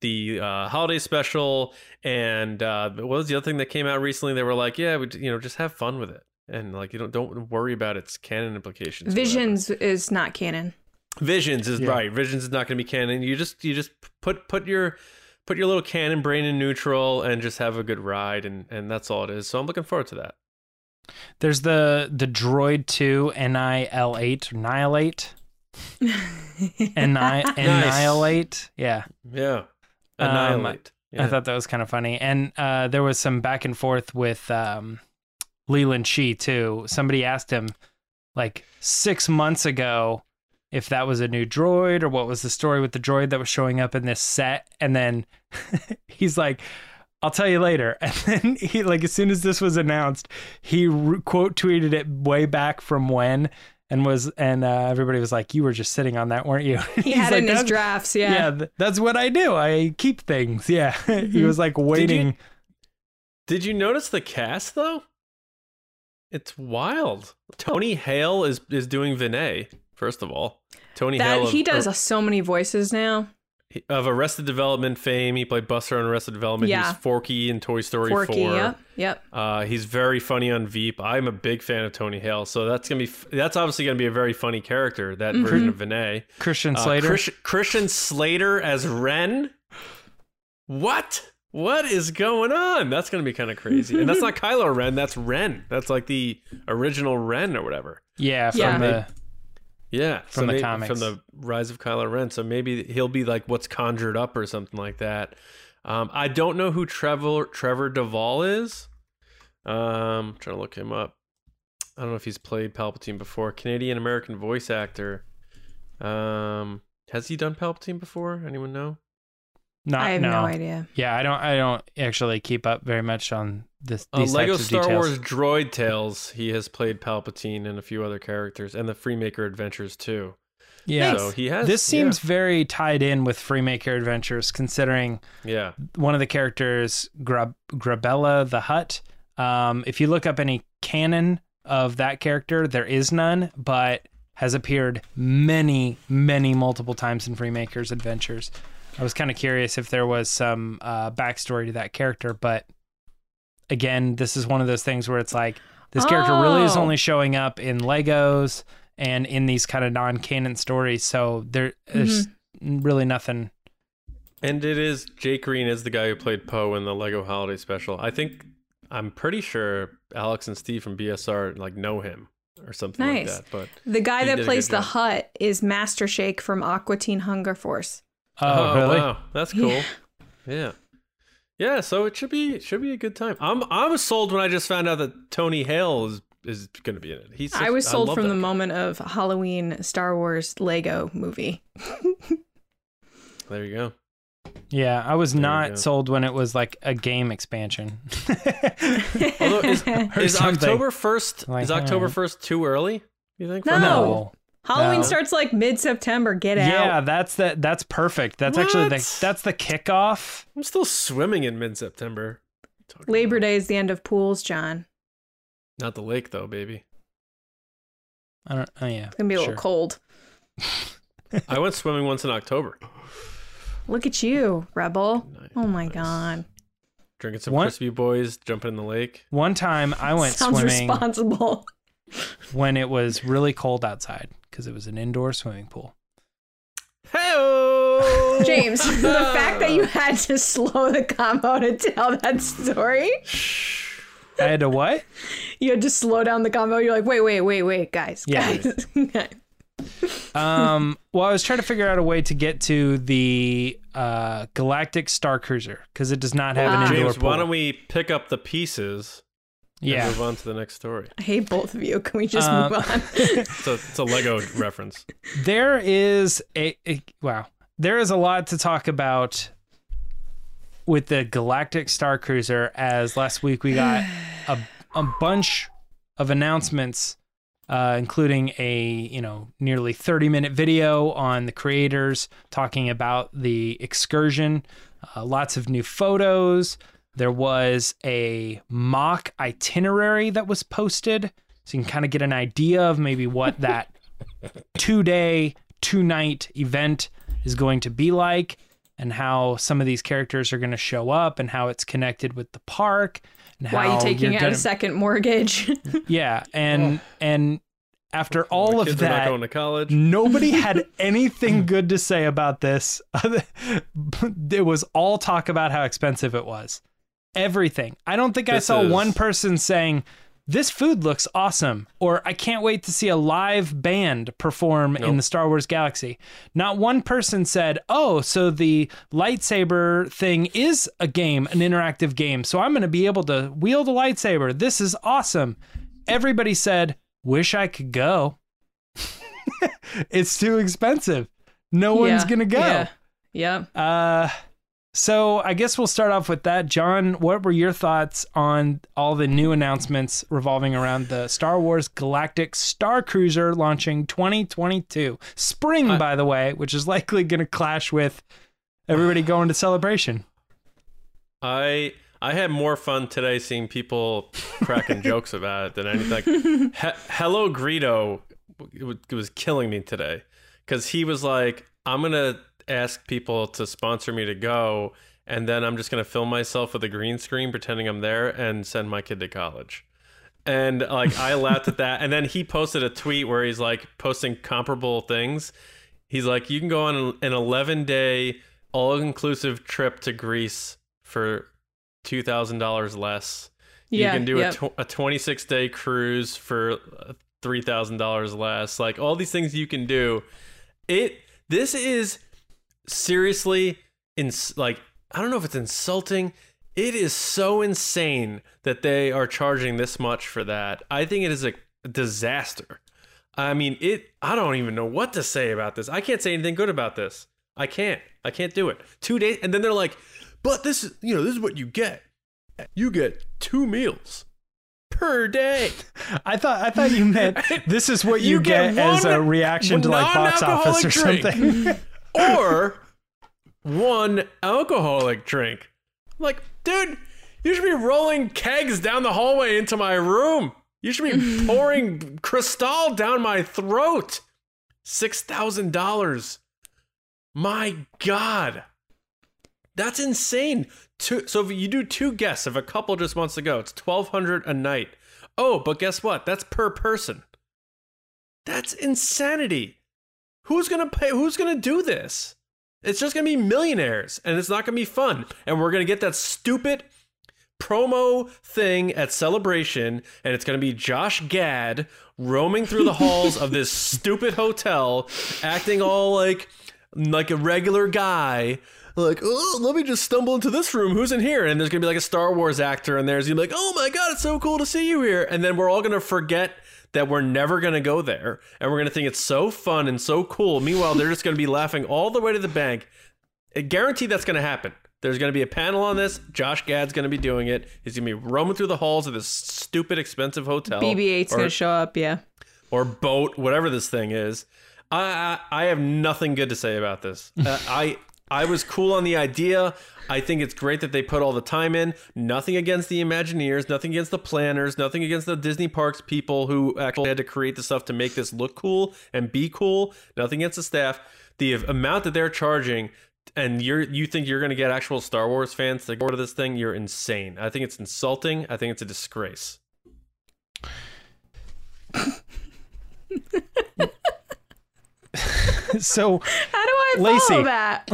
the uh, holiday special and uh, what was the other thing that came out recently? They were like, yeah, we, you know, just have fun with it. And like you don't don't worry about its canon implications. Visions is not canon. Visions is Yeah. right. Visions is not going to be canon. You just you just put put your put your little canon brain in neutral and just have a good ride, and and that's all it is. So I'm looking forward to that. There's the the Droid Two NIL eight annihilate. Anni- Annihilate. Yeah. Yeah, Um, annihilate. yeah. I thought that was kind of funny. And uh, there was some back and forth with um, Leland Chee too. Somebody asked him like six months ago if that was a new droid or what was the story with the droid that was showing up in this set. And then he's like, I'll tell you later. And then he like as soon as this was announced, he re- quote tweeted it way back from when. and was and uh, everybody was like, "You were just sitting on that, weren't you?" He had it in his drafts. Yeah. Yeah, th- that's what I do. I keep things. Yeah, he Mm-hmm. was like waiting. Did you notice the cast though? It's wild. Tony Hale is is doing Vaneé. First of all, Tony That Hale of, he does so many voices now. Of Arrested Development fame. He played Buster on Arrested Development. Yeah. He's Forky in Toy Story Forky. Four. Yep. Yep. Uh, he's very funny on Veep. I'm a big fan of Tony Hale, so that's gonna be that's obviously gonna be a very funny character. That Mm-hmm. version of Vaneé. Christian Uh, Slater. Chris- Christian Slater as Ren. What? What is going on? That's gonna be kind of crazy. And that's not Kylo Ren. That's Ren. That's like the original Ren or whatever. yeah, from Yeah. the Yeah, From so the maybe- comics. from the Rise of Kylo Ren. So maybe he'll be like what's conjured up or something like that. Um, I don't know who Trevor Trevor Devall is. Um, trying to look him up. I don't know if he's played Palpatine before. Canadian American voice actor. Um, has he done Palpatine before? Anyone know? not I have no. no idea. Yeah, I don't. I don't actually keep up very much on this. Uh, Lego Star details. Wars Droid Tales. He has played Palpatine and a few other characters, and the Freemaker Adventures too. Yeah, So he has. this seems very tied in with Freemaker Adventures, considering Yeah. one of the characters, Grab- Graballa the Hutt. Um, if you look up any canon of that character, there is none, but has appeared many, many multiple times in Freemaker's Adventures. I was kind of curious if there was some uh, backstory to that character, but again, this is one of those things where it's like this character really is Oh. only showing up in Legos and in these kind of non-canon stories, so there, there's mm-hmm. really nothing And it is Jake Green is the guy who played Poe in the Lego Holiday Special. I think I'm pretty sure Alex and Steve from BSR like know him or something Nice. like that. But The guy that plays the. Hutt is Master Shake from Aqua Teen Hunger Force. Oh, oh, really? wow, that's cool. Yeah. yeah, Yeah, so it should be should be a good time. I'm I was sold when I just found out that Tony Hale is is going to be in it. He's I was sold love from the guy. moment of Halloween Star Wars Lego movie. There you go. Yeah, I was you not sold when it was like a game expansion. Although is, is. October first Like, is October eh. first too early? You think? No. for- no. Halloween No. starts like mid September. Get Yeah, out. Yeah, that's the that's perfect. That's actually the that's the kickoff. I'm still swimming in mid September. Labor Day is the end of pools, John. Not the lake though, baby. I don't. Oh yeah, It's gonna be a sure. little cold. I went swimming once in October. Look at you, rebel. Nice, Oh my god. Drinking some What? crispy boys, jumping in the lake. One time I went swimming. Sounds responsible. When it was really cold outside because it was an indoor swimming pool. Hey, James, the fact that you had to slow the combo to tell that story, I had to what? you had to slow down the combo. You're like, wait, wait, wait, wait, guys, Yeah. guys. Um, well, I was trying to figure out a way to get to the uh, Galactic Star Cruiser because it does not have Ah. an indoor James, pool. why don't we pick up the pieces and yeah, move on to the next story? I hate both of you. Can we just Um, move on? It's a, it's a Lego reference. there is a, a wow there is a lot to talk about with the galactic star cruiser as last week we got a, a bunch of announcements uh, including a you know nearly 30 minute video on the creators talking about the excursion uh, lots of new photos there was a mock itinerary that was posted so you can kind of get an idea of maybe what that two day, two night event is going to be like, and how some of these characters are going to show up, and how it's connected with the park, and Why are you taking out a gonna- second mortgage? Yeah, and and after all of kids are not that, going to college. nobody had anything good to say about this. it was all talk about how expensive it was. Everything. I don't think I saw is- one person saying, This food looks awesome, or I can't wait to see a live band perform in the Star Wars galaxy. Not one person said, Oh, so the lightsaber thing is a game, an interactive game. So I'm going to be able to wield a lightsaber. This is awesome. Everybody said, Wish I could go. it's too expensive. No one's gonna go. Yeah. Yeah. Uh, So I guess we'll start off with that. John, what were your thoughts on all the new announcements revolving around the Star Wars Galactic Star Cruiser launching 2022? Spring, by the way, which is likely going to clash with everybody going to celebration. I I had more fun today seeing people cracking jokes about it than anything. Like, he- Hello Greedo it was killing me today because he was like, "I'm gonna ask people to sponsor me to go, and then I'm just gonna film myself with a green screen pretending I'm there and send my kid to college." And like I laughed at that, and then he posted a tweet where he's like posting comparable things. He's like, "You can go on an 11 day all inclusive trip to Greece for two thousand dollars less. Yeah, you can do yep. a, tw- a 26 day cruise for uh, three thousand dollars less. Like all these things you can do. It this is seriously in like I don't know if it's insulting. It is so insane that they are charging this much for that. I think it is a disaster. I mean, it. I don't even know what to say about this. I can't say anything good about this. I can't. I can't do it. Two days, and then they're like, "But this is, you know, this is what you get. You get two meals per day. I thought I thought you meant this is what you, You get get, as a reaction to like box office or drink. something. or one alcoholic drink. Like, dude, you should be rolling kegs down the hallway into my room. You should be pouring Cristal down my throat. Six thousand dollars. My God. That's insane. Two, so if you do two guests, if a couple just wants to go, it's twelve hundred a night. Oh, but guess what? That's per person. That's insanity. Who's gonna pay? Who's gonna do this? It's just gonna be millionaires, and it's not gonna be fun. And we're gonna get that stupid promo thing at Celebration, and it's gonna be Josh Gad roaming through the halls of this stupid hotel, acting all like like a regular guy. Like, oh, let me just stumble into this room. Who's in here? And there's gonna be like a Star Wars actor, in there's gonna be like, oh my god, it's so cool to see you here. And then we're all gonna forget that we're never gonna go there, and we're gonna think it's so fun and so cool. Meanwhile, they're just gonna be laughing all the way to the bank. I guarantee that's gonna happen. There's gonna be a panel on this. Josh Gad's gonna be doing it. He's gonna be roaming through the halls of this stupid, expensive hotel. BB-8's gonna show up. Yeah. or boat, whatever this thing is. I I, I have nothing good to say about this. Uh, I I was cool on the idea. I think it's great that they put all the time in. Nothing against the Imagineers, nothing against the planners, nothing against the Disney Parks people who actually had to create the stuff to make this look cool and be cool. Nothing against the staff. The amount that they're charging and you're you think you're going to get actual Star Wars fans to go to this thing, you're insane. I think it's insulting. I think it's a disgrace. so How do I follow Lacey. that?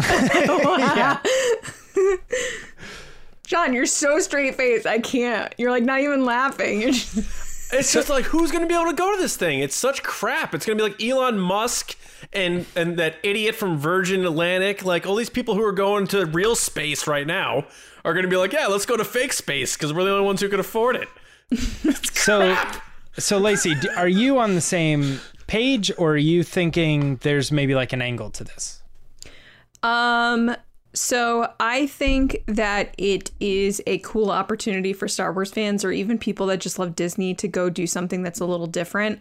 John, you're so straight faced. I can't. You're like not even laughing. You're just It's just like who's going to be able to go to this thing? It's such crap. It's going to be like Elon Musk and and that idiot from Virgin Atlantic. Like all these people who are going to real space right now are going to be like, yeah, let's go to fake space because we're the only ones who can afford it. so so Lacey, are you on the same page or are you thinking there's maybe like an angle to this? Um, so I think that it is a cool opportunity for Star Wars fans or even people that just love Disney to go do something that's a little different.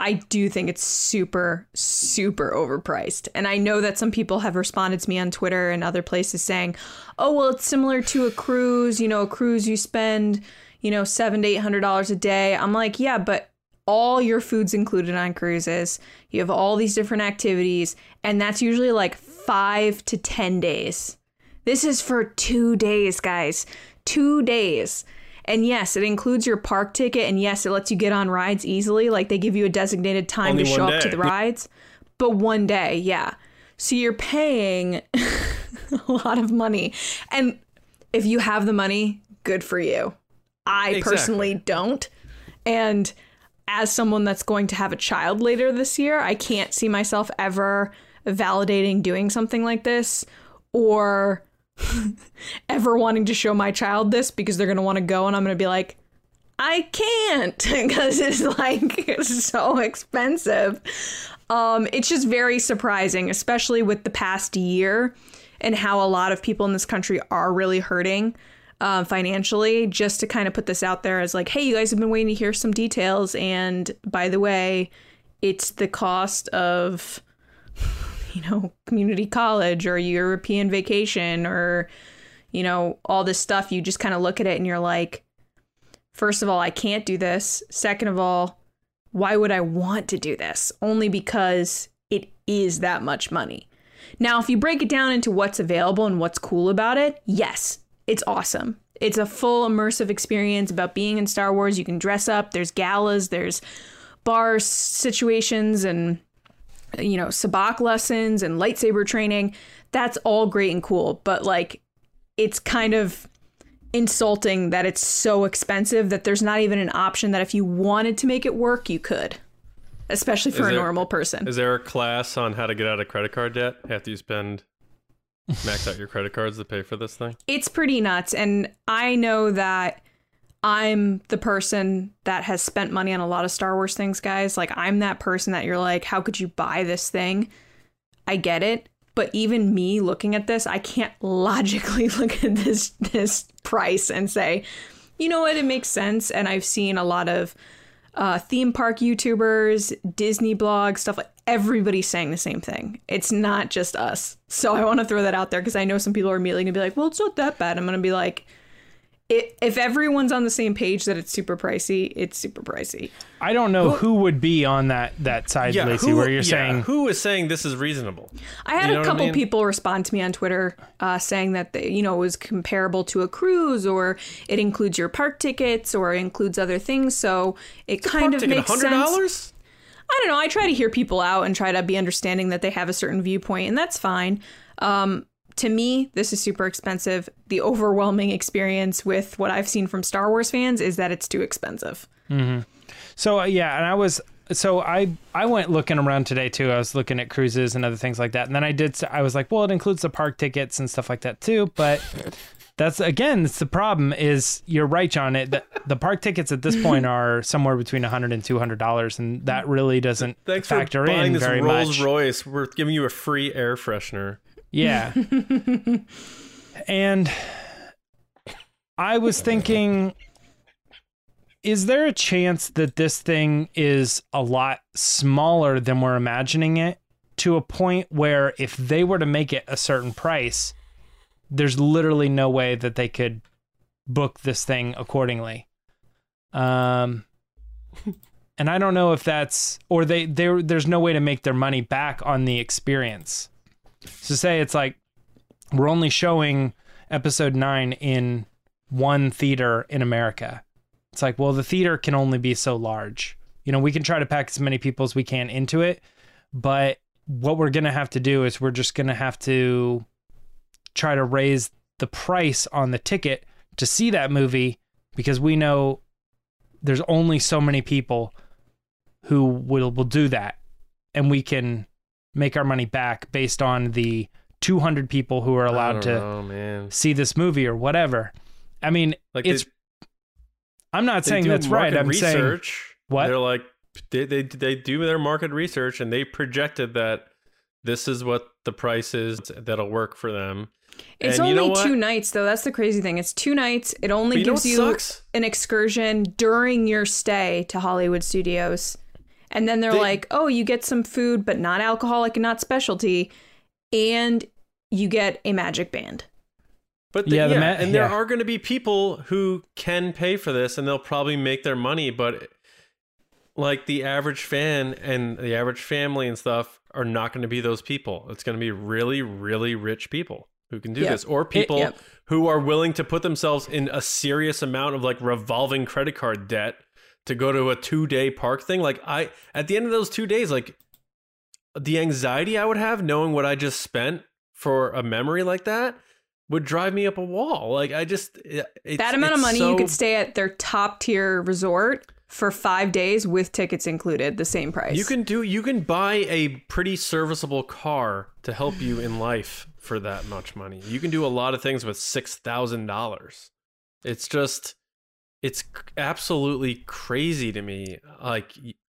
I do think it's super, super overpriced. And I know that some people have responded to me on Twitter and other places saying, oh, well, it's similar to a cruise. You know, a cruise you spend, you know, seven to eight hundred dollars a day. I'm like, yeah, but all your food's included on cruises. You have all these different activities, and that's usually like five to 10 days. This is for two days, guys. Two days. And yes, it includes your park ticket, and yes, it lets you get on rides easily. Like they give you a designated time Only to show one up to the rides, but one day, yeah. So you're paying a lot of money. And if you have the money, good for you. I Exactly. personally don't. And as someone that's going to have a child later this year, I can't see myself ever validating doing something like this or ever wanting to show my child this because they're going to want to go and I'm going to be like, I can't because it's like it's so expensive. Um, it's just very surprising, especially with the past year and how a lot of people in this country are really hurting uh, financially. Just to kind of put this out there as like, hey, you guys have been waiting to hear some details, and by the way, it's the cost of you know community college or European vacation or you know all this stuff. You just kind of look at it and you're like, first of all, I can't do this. Second of all, why would I want to do this? Only because it is that much money. Now, if you break it down into what's available and what's cool about it, yes, it's awesome. It's a full immersive experience about being in Star Wars. You can dress up, there's galas, there's bar situations and you know, sabacc lessons and lightsaber training. That's all great and cool, but like it's kind of insulting that it's so expensive that there's not even an option that if you wanted to make it work, you could, especially for Is a there- normal person. Is there a class on how to get out of credit card debt after you spend max out your credit cards to pay for this thing? it's pretty nuts. And I know that I'm the person that has spent money on a lot of Star Wars things, guys. Like, I'm that person that you're like, how could you buy this thing? I get it. But even me looking at this, I can't logically look at this this price and say, you know what, it makes sense. And I've seen a lot of uh, theme park YouTubers, Disney blogs, stuff like everybody's saying the same thing. It's not just us. So I want to throw that out there because I know some people are immediately gonna be like, well, it's not that bad. I'm gonna be like, i if everyone's on the same page that it's super pricey, it's super pricey. I don't know who would be on that that side, Lacey, where you're yeah, saying who is saying this is reasonable? I had You know a what I couple mean? people respond to me on Twitter uh, saying that they, you know it was comparable to a cruise, or it includes your park tickets, or includes other things. So it kind of Ticket makes hundred sense. I don't know. I try to hear people out and try to be understanding that they have a certain viewpoint, and that's fine. Um, to me, this is super expensive. The overwhelming experience with what I've seen from Star Wars fans is that it's too expensive. So uh, yeah, and I was so I I went looking around today too. I was looking at cruises and other things like that, and then I did. I was like, well, it includes the park tickets and stuff like that too. But that's again, it's the problem. Is you're right, John. It, the, the park tickets at this point are somewhere between 100 and 200 dollars, and that really doesn't Thanks factor for buying in this very Rolls much. Royce. We're giving you a free air freshener. Yeah. and I was thinking is there a chance that this thing is a lot smaller than we're imagining it to a point where if they were to make it a certain price there's literally no way that they could book this thing accordingly. Um and I don't know if that's or they there there's no way to make their money back on the experience. So say it's like we're only showing episode 9 in one theater in America. It's like, well, the theater can only be so large. You know, we can try to pack as many people as we can into it, but what we're going to have to do is we're just going to have to try to raise the price on the ticket to see that movie because we know there's only so many people who will will do that and we can make our money back based on the 200 people who are allowed to man, see this movie or whatever. I mean, like it's they, I'm not saying that's right. I'm saying research. What? They're like they, they they do their market research and they projected that this is what the price is that'll work for them. It's And you know only what? two nights, though. That's the crazy thing. It's two nights. It only you gives you sucks? an excursion during your stay to Hollywood Studios. And then they're They- like, oh, you get some food, but not alcoholic and not specialty. And you get a magic band. But the, Yeah, yeah, the ma- and there yeah. are going to be people who can pay for this, and they'll probably make their money. But like the average fan and the average family and stuff are not going to be those people. It's going to be really, really rich people who can do Yep. this, or people yep. who are willing to put themselves in a serious amount of like revolving credit card debt to go to a two day park thing. Like I, at the end of those two days, like the anxiety I would have knowing what I just spent for a memory like that would drive me up a wall. Like I just it's, that amount of money, so- you could stay at their top tier resort for five days with tickets included, the same price. You can do you can buy a pretty serviceable car to help you in life for that much money. You can do a lot of things with six thousand dollars. It's just it's absolutely crazy to me. Like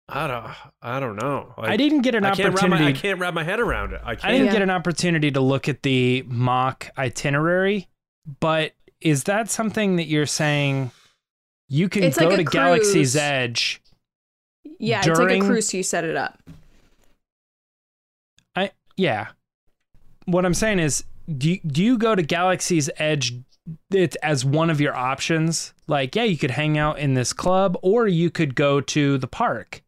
I don't. I don't know. Like, I didn't get an I can't, opportunity. my, I can't wrap my head around it. I I can't. didn't Yeah. get an opportunity to look at the mock itinerary, but is that something that you're saying you can It's go like a to Galaxy's. Edge? Yeah, it's like a cruise. You set it up. I yeah. What I'm saying is, do you, do you go to Galaxy's Edge it, as one of your options? Like, yeah, you could hang out in this club, or you could go to the park.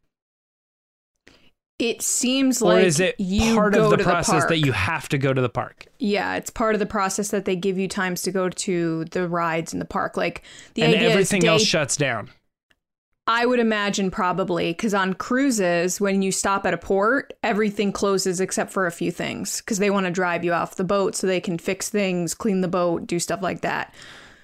It seems like or is it you part of the process the that you have to go to the park? Yeah, it's part of the process that they give you times to go to the rides in the park. Like the and idea everything is day, else shuts down. I would imagine probably because on cruises, when you stop at a port, everything closes except for a few things because they want to drive you off the boat so they can fix things, clean the boat, do stuff like that.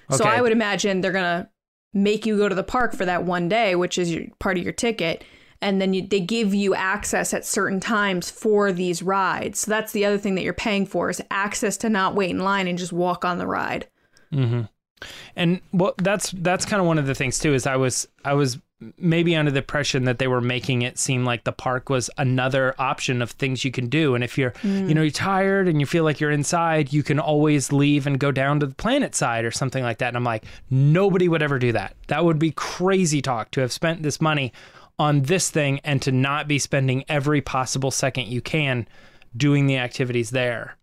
So I would imagine they're gonna make you go to the park for that one day, which is your, part of your ticket, and then you, they give you access at certain times for these rides. So that's the other thing that you're paying for is access to not wait in line and just walk on the ride. Mhm. And well, that's that's kind of one of the things too. Is I was I was maybe under the impression that they were making it seem like the park was another option of things you can do. And if you're you know mm. you're tired and you feel like you're inside, you can always leave and go down to the planet side or something like that. And I'm like, nobody would ever do that. That would be crazy talk to have spent this money on this thing and to not be spending every possible second you can doing the activities there.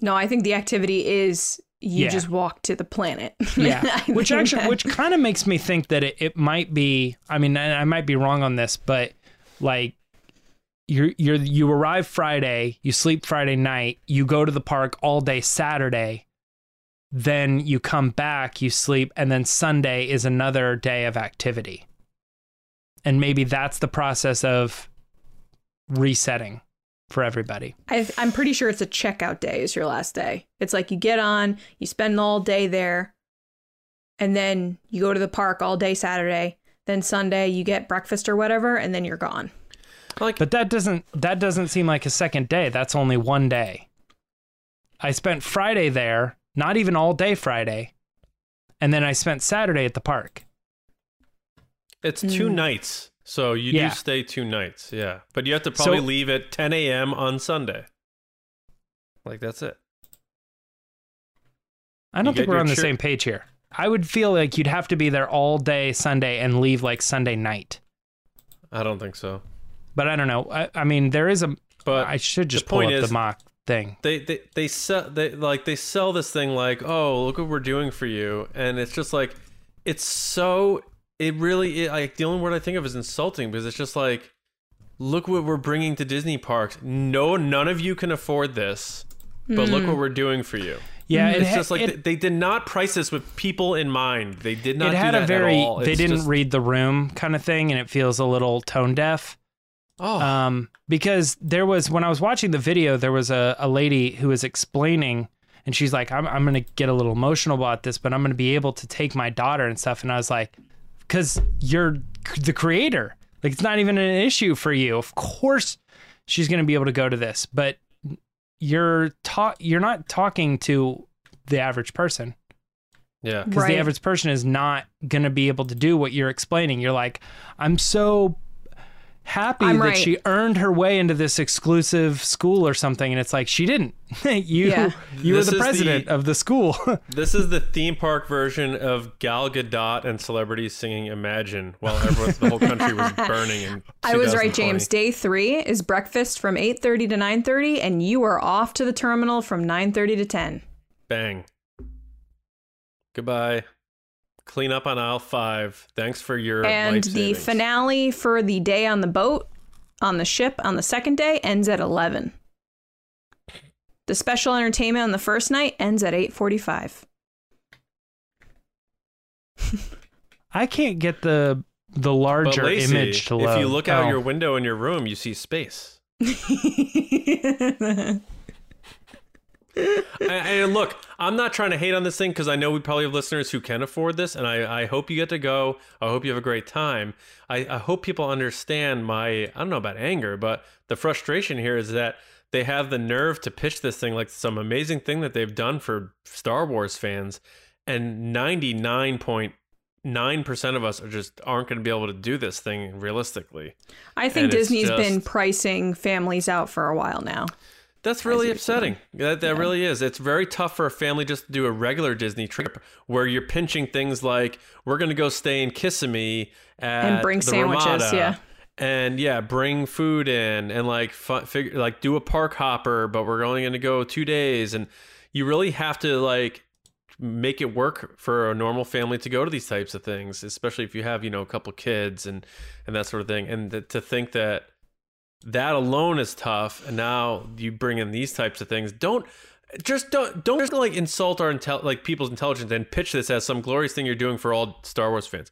No, I think the activity is you Yeah. just walk to the planet. Yeah, which actually, that- which kind of makes me think that it, it might be. I mean, and I might be wrong on this, but like, you're you're you arrive Friday, you sleep Friday night, you go to the park all day Saturday, then you come back, you sleep, and then Sunday is another day of activity, and maybe that's the process of resetting for everybody. I, I'm pretty sure it's a checkout day is your last day. It's like you get on, you spend all day there, and then you go to the park all day Saturday. Then Sunday you get breakfast or whatever, and then you're gone. like But that doesn't that doesn't seem like a second day. That's only one day. I spent Friday there, not even all day Friday. And then I spent Saturday at the park. it's two Mm. nights, so you Yeah. do stay two nights. Yeah, but you have to probably So- leave at 10 a.m. on Sunday. Like that's it. I don't You think we're on the same page here. I would feel like you'd have to be there all day Sunday and leave like Sunday night. I don't think so. But I don't know. I, I mean, there is a. But I should just pull up is- the mock thing. they they they sell they like they sell this thing like oh look what we're doing for you and it's just like it's so it really it, like the only word i think of is insulting because it's just like look what we're bringing to disney parks no none of you can afford this but look what we're doing for you Yeah, it it's ha- just like it- they, they did not price this with people in mind they did not it had a very. They didn't just- read the room kind of thing, and it feels a little tone deaf. oh um, because there was when I was watching the video, there was a, a lady who was explaining, and she's like, "I'm I'm gonna get a little emotional about this, but I'm gonna be able to take my daughter and stuff." And I was like, "Cause you're the creator, like it's not even an issue for you. Of course, she's gonna be able to go to this, but you're ta- you're not talking to the average person." yeah because Right. the average person is not going to be able to do what you're explaining. You're like, I'm so happy I'm that right. she earned her way into this exclusive school or something, and it's like she didn't. you Yeah. you were the president the- of the school. This is the theme park version of Gal Gadot and celebrities singing "Imagine" while everyone, the whole country was burning. In I was right, James. Day three is breakfast from 8.30 to 9.30, and you are off to the terminal from 9.30 to 10. Bang. Goodbye. Clean up on aisle five. Thanks for your And life the finale for the day on the boat, on the ship, on the second day ends at 11. The special entertainment on the first night ends at 8.45. I can't get the the larger Lacey, image to load. if you look out Oh. your window in your room, you see space. And, and look, I'm not trying to hate on this thing because I know we probably have listeners who can afford this, and I, I hope you get to go. I hope you have a great time. I, I hope people understand my, I don't know about anger, but the frustration here is that they have the nerve to pitch this thing like some amazing thing that they've done for Star Wars fans, and 99 point nine percent of us are just aren't going to be able to do this thing realistically. I think And Disney's been pricing families out for a while now. That's really upsetting. That that really is. It's very tough for a family just to do a regular Disney trip where you're pinching things like we're going to go stay in Kissimmee And bring the sandwiches, Ramada, yeah. and yeah, bring food in and like figure like do a park hopper, but we're only going to go two days, and you really have to like make it work for a normal family to go to these types of things, especially if you have you know a couple kids and and that sort of thing, and th- to think that that alone is tough and now you bring in these types of things don't just don't don't just like insult our intel like people's intelligence and pitch this as some glorious thing you're doing for all Star Wars fans.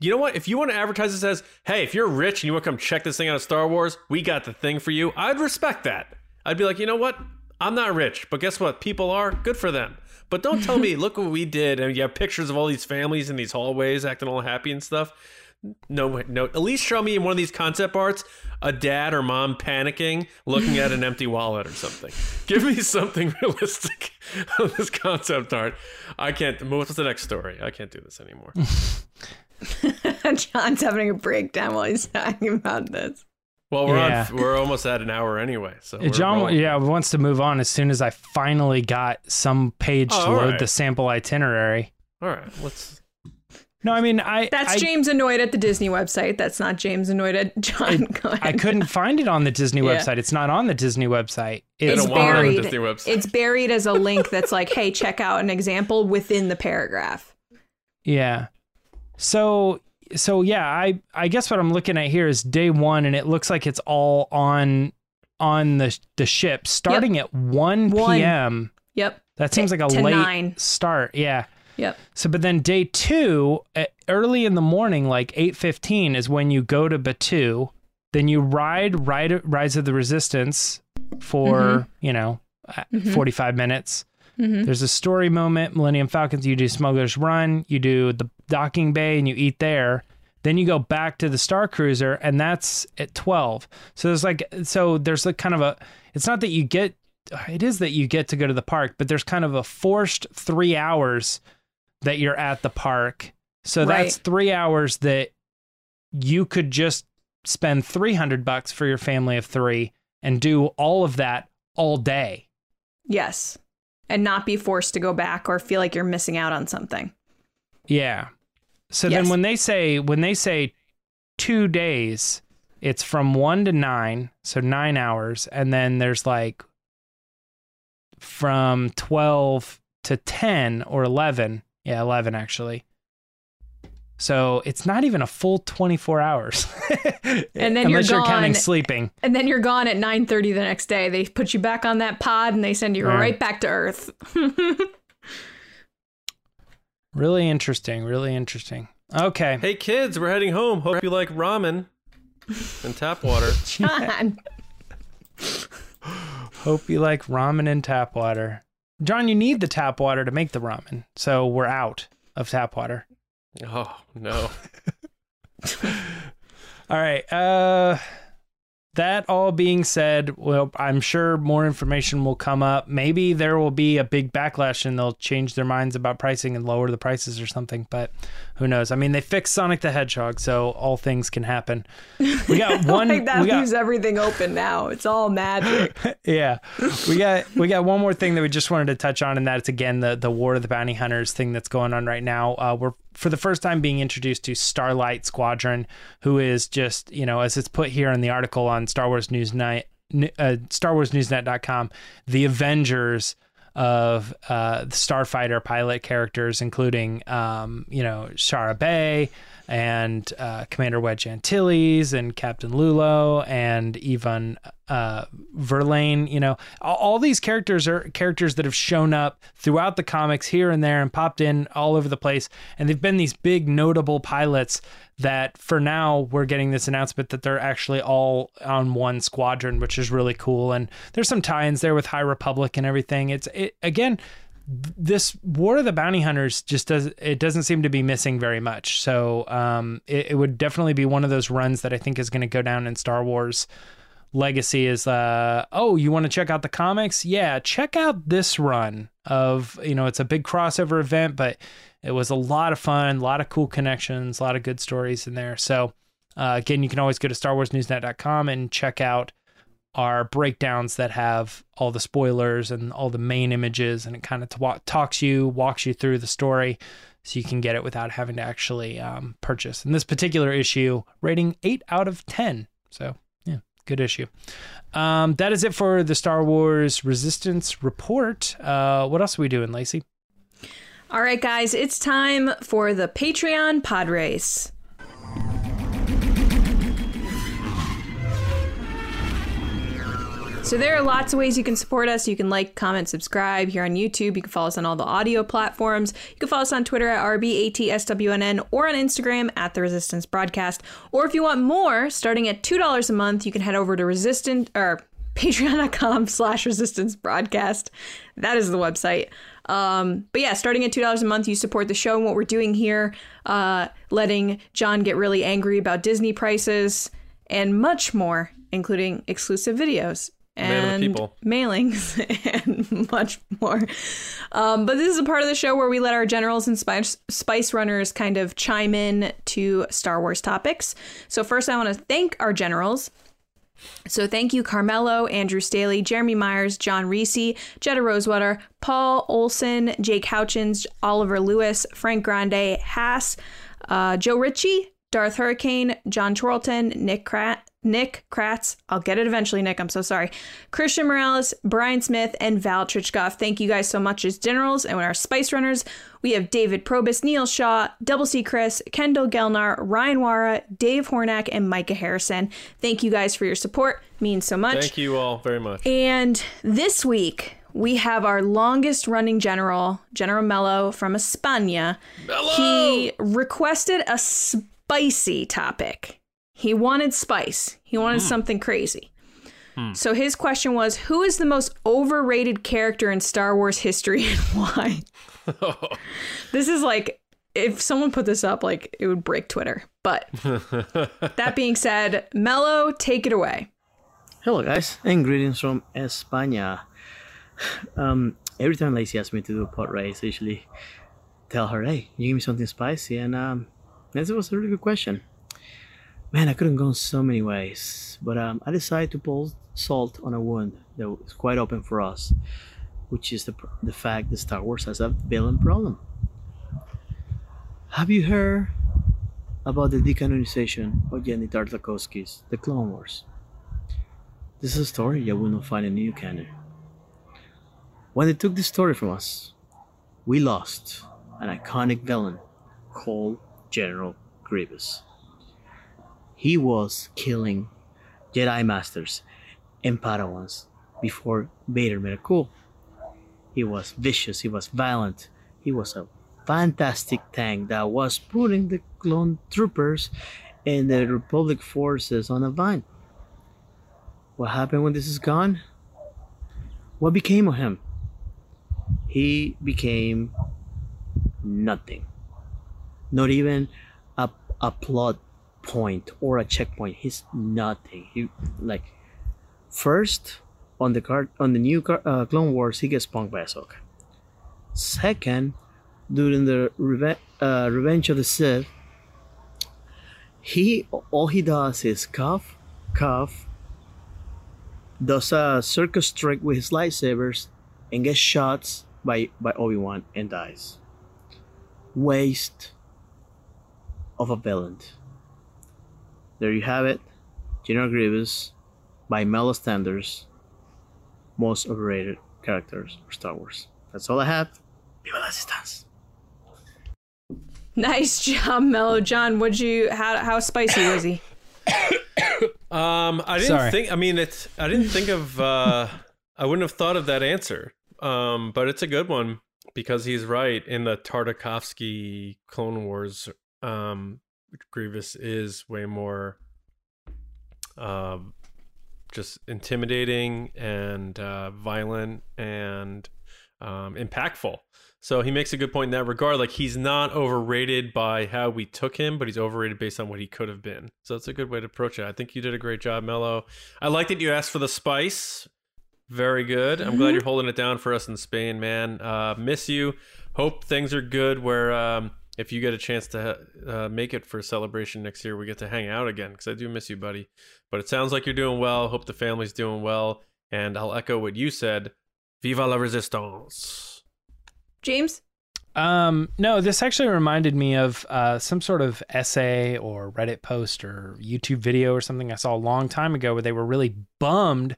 You know what? If you want to advertise this as, hey, if you're rich and you want to come check this thing out of Star Wars, we got the thing for you. I'd respect that. I'd be like, you know what? I'm not rich, but guess what? People are. Good for them. But don't tell me, look what we did, and you have pictures of all these families in these hallways acting all happy and stuff. No, no. At least show me in one of these concept arts a dad or mom panicking, looking at an empty wallet or something. Give me something realistic on this concept art. I can't. What's the next story? I can't do this anymore. John's having a breakdown while he's talking about this. Well, we're Yeah. on. We're almost at an hour anyway. So we're John, rolling. yeah, wants to move on as soon as I finally got some page Oh, to load right. the sample itinerary. All right. Let's. No, I mean, I That's I, James Annoyed at the Disney website. That's not James Annoyed at John. Go ahead. I couldn't find it on the Disney Yeah. website. It's not on the Disney website. It's It's don't want it on the buried. Disney website. It's buried as a link that's like, hey, check out an example within the paragraph. Yeah. So so yeah, I I guess what I'm looking at here is day 1 and it looks like it's all on on the the ship starting at 1 One. p.m. Yep. That seems like a to late nine. start. Yeah. Yep. So but then day 2 uh, early in the morning like 8:15 is when you go to Batuu, then you ride ride Rise of the Resistance for, Mm-hmm. you know, uh 45 minutes. Mhm. There's a story moment, Millennium Falcons. You do Smuggler's Run, you do the docking bay, and you eat there. Then you go back to the Star Cruiser, and that's at 12. So there's like, so there's like kind of a, it's not that you get, it is that you get to go to the park, but there's kind of a forced three hours that you're at the park. So that's three hours that you could just spend 300 bucks for your family of three and do all of that all day. Yes. And not be forced to go back or feel like you're missing out on something. Yeah. So Yes. then when they say when they say 2 days, it's from 1 to 9, so 9 hours and then there's like from 12 to 10 or 11. Yeah, 11 actually. So it's not even a full 24 hours. And then you're Unless you're counting sleeping. And then you're gone at 9:30 the next day. They put you back on that pod and they send you Yeah. right back to Earth. Really interesting, really interesting. Okay. Hey kids, we're heading home. Hope you like ramen and tap water. John. Hope you like ramen and tap water. John, you need the tap water to make the ramen. So we're out of tap water. oh no. All right. Uh that all being said, well, I'm sure more information will come up. Maybe there will be a big backlash and they'll change their minds about pricing and lower the prices or something, but who knows? I mean, they fixed Sonic the Hedgehog, so all things can happen. We got one like that we got everything open now. It's all magic. yeah we got we got one more thing that we just wanted to touch on and that's again the the war of the bounty hunters thing that's going on right now uh, we're for the first time being introduced to starlight squadron who is just you know as it's put here in the article on star wars news night uh, star wars newsnet.com the avengers of uh, the starfighter pilot characters including um, you know shara bey and uh, Commander Wedge Antilles and Captain Lulo and Evaan uh, Verlaine. You know, all, all these characters are characters that have shown up throughout the comics here and there and popped in all over the place. And they've been these big notable pilots that for now we're getting this announcement that they're actually all on one squadron, which is really cool. And there's some tie-ins there with High Republic and everything. It's it, again this War of the Bounty Hunters just does it doesn't seem to be missing very much. So um, it, it would definitely be one of those runs that I think is going to go down in Star Wars legacy is uh oh you want to check out the comics yeah check out this run of you know it's a big crossover event but it was a lot of fun a lot of cool connections a lot of good stories in there so uh, again you can always go to starwarsnewsnet.com and check out our breakdowns that have all the spoilers and all the main images and it kind of t- talks you walks you through the story so you can get it without having to actually um, purchase. And this particular issue rating 8 out of 10 so yeah good issue. Um, that is it for the star wars resistance report. Uh, what else are we doing lacey? All right, guys, it's time for the Patreon pod race. So there are lots of ways you can support us. You can like, comment, subscribe here on YouTube. You can follow us on all the audio platforms. You can follow us on Twitter at RBATSWNN or on Instagram at The Resistance Broadcast. Or if you want more, starting at $2 a month, you can head over to resistant or patreon.com slash resistance broadcast. That is the website. Um, but yeah, starting at $2 a month, you support the show and what we're doing here, uh, letting John get really angry about Disney prices and much more, including exclusive videos and people. mailings and much more. Um, but this is a part of the show where we let our generals and spice, spice runners kind of chime in to Star Wars topics. So first, I want to thank our generals. So thank you, Carmelo, Andrew Staley, Jeremy Myers, John Reese, Jetta Rosewater, Paul Olson, Jake Houchins, Oliver Lewis, Frank Grande, Haas, uh, Joe Ritchie, Darth Hurricane, John Twirlton, Nick Krat, Nick Kratz. I'll get it eventually, Nick. I'm so sorry. Christian Morales, Brian Smith, and Val Trichkoff. Thank you guys so much as generals. And our Spice Runners, we have David Probus, Neil Shaw, Double C Chris, Kendall Gelnar, Ryan Wara, Dave Hornack, and Micah Harrison. Thank you guys for your support. Means so much. Thank you all very much. And this week, we have our longest running general, General Mello from España. Mello! He requested a spicy topic. He wanted spice, he wanted something crazy. So his question was Who is the most overrated character in Star Wars history and why? this is like. If someone put this up, like it would break Twitter. But that being said, Mello, take it away. Hello, guys, and greetings from España. Um, every time Lacey asks me to do a pot race, I usually tell her, "Hey, you give me something spicy," and um, this was a really good question. Man, I could have gone so many ways, but um, I decided to pour salt on a wound that was quite open for us, which is the the fact that Star Wars has a villain problem. Have you heard about the decanonization of Genndy Tartakovsky's The Clone Wars? This is a story you will not find in new canon. When they took this story from us, we lost an iconic villain called General Grievous. He was killing Jedi Masters and Padawans before Vader made coup. He was vicious, he was violent, he was a fantastic tank that was putting the clone troopers and the Republic forces on a vine. What happened when this is gone? What became of him? He became nothing. Not even a, a plot point or a checkpoint. He's nothing. He like first on the card on the new car, uh, Clone Wars, he gets punked by Ahsoka. Second, during the Reve- uh, Revenge of the Sith, he all he does is cough, cough, does a circus trick with his lightsabers, and gets shot by by Obi Wan and dies. Waste of a villain. There you have it, General Grievous, by Mello standards, most overrated characters for Star Wars. That's all I have. Viva la Resistance! Nice job, Mello John. Would you how how spicy was he? Um, I didn't Sorry. think. I mean, it's. I didn't think of. Uh, I wouldn't have thought of that answer. Um, but it's a good one because he's right. In the Tartakovsky Clone Wars, um, Grievous is way more, um, just intimidating and uh, violent and um, impactful. So he makes a good point in that regard. Like he's not overrated by how we took him, but he's overrated based on what he could have been. So that's a good way to approach it. I think you did a great job, Mello. I like that you asked for the spice. Very good. I'm glad you're holding it down for us in Spain, man. Uh, miss you. Hope things are good. Where um, if you get a chance to uh, make it for a celebration next year, we get to hang out again because I do miss you, buddy. But it sounds like you're doing well. Hope the family's doing well. And I'll echo what you said. Viva la resistance. James? Um, no, this actually reminded me of uh, some sort of essay or Reddit post or YouTube video or something I saw a long time ago where they were really bummed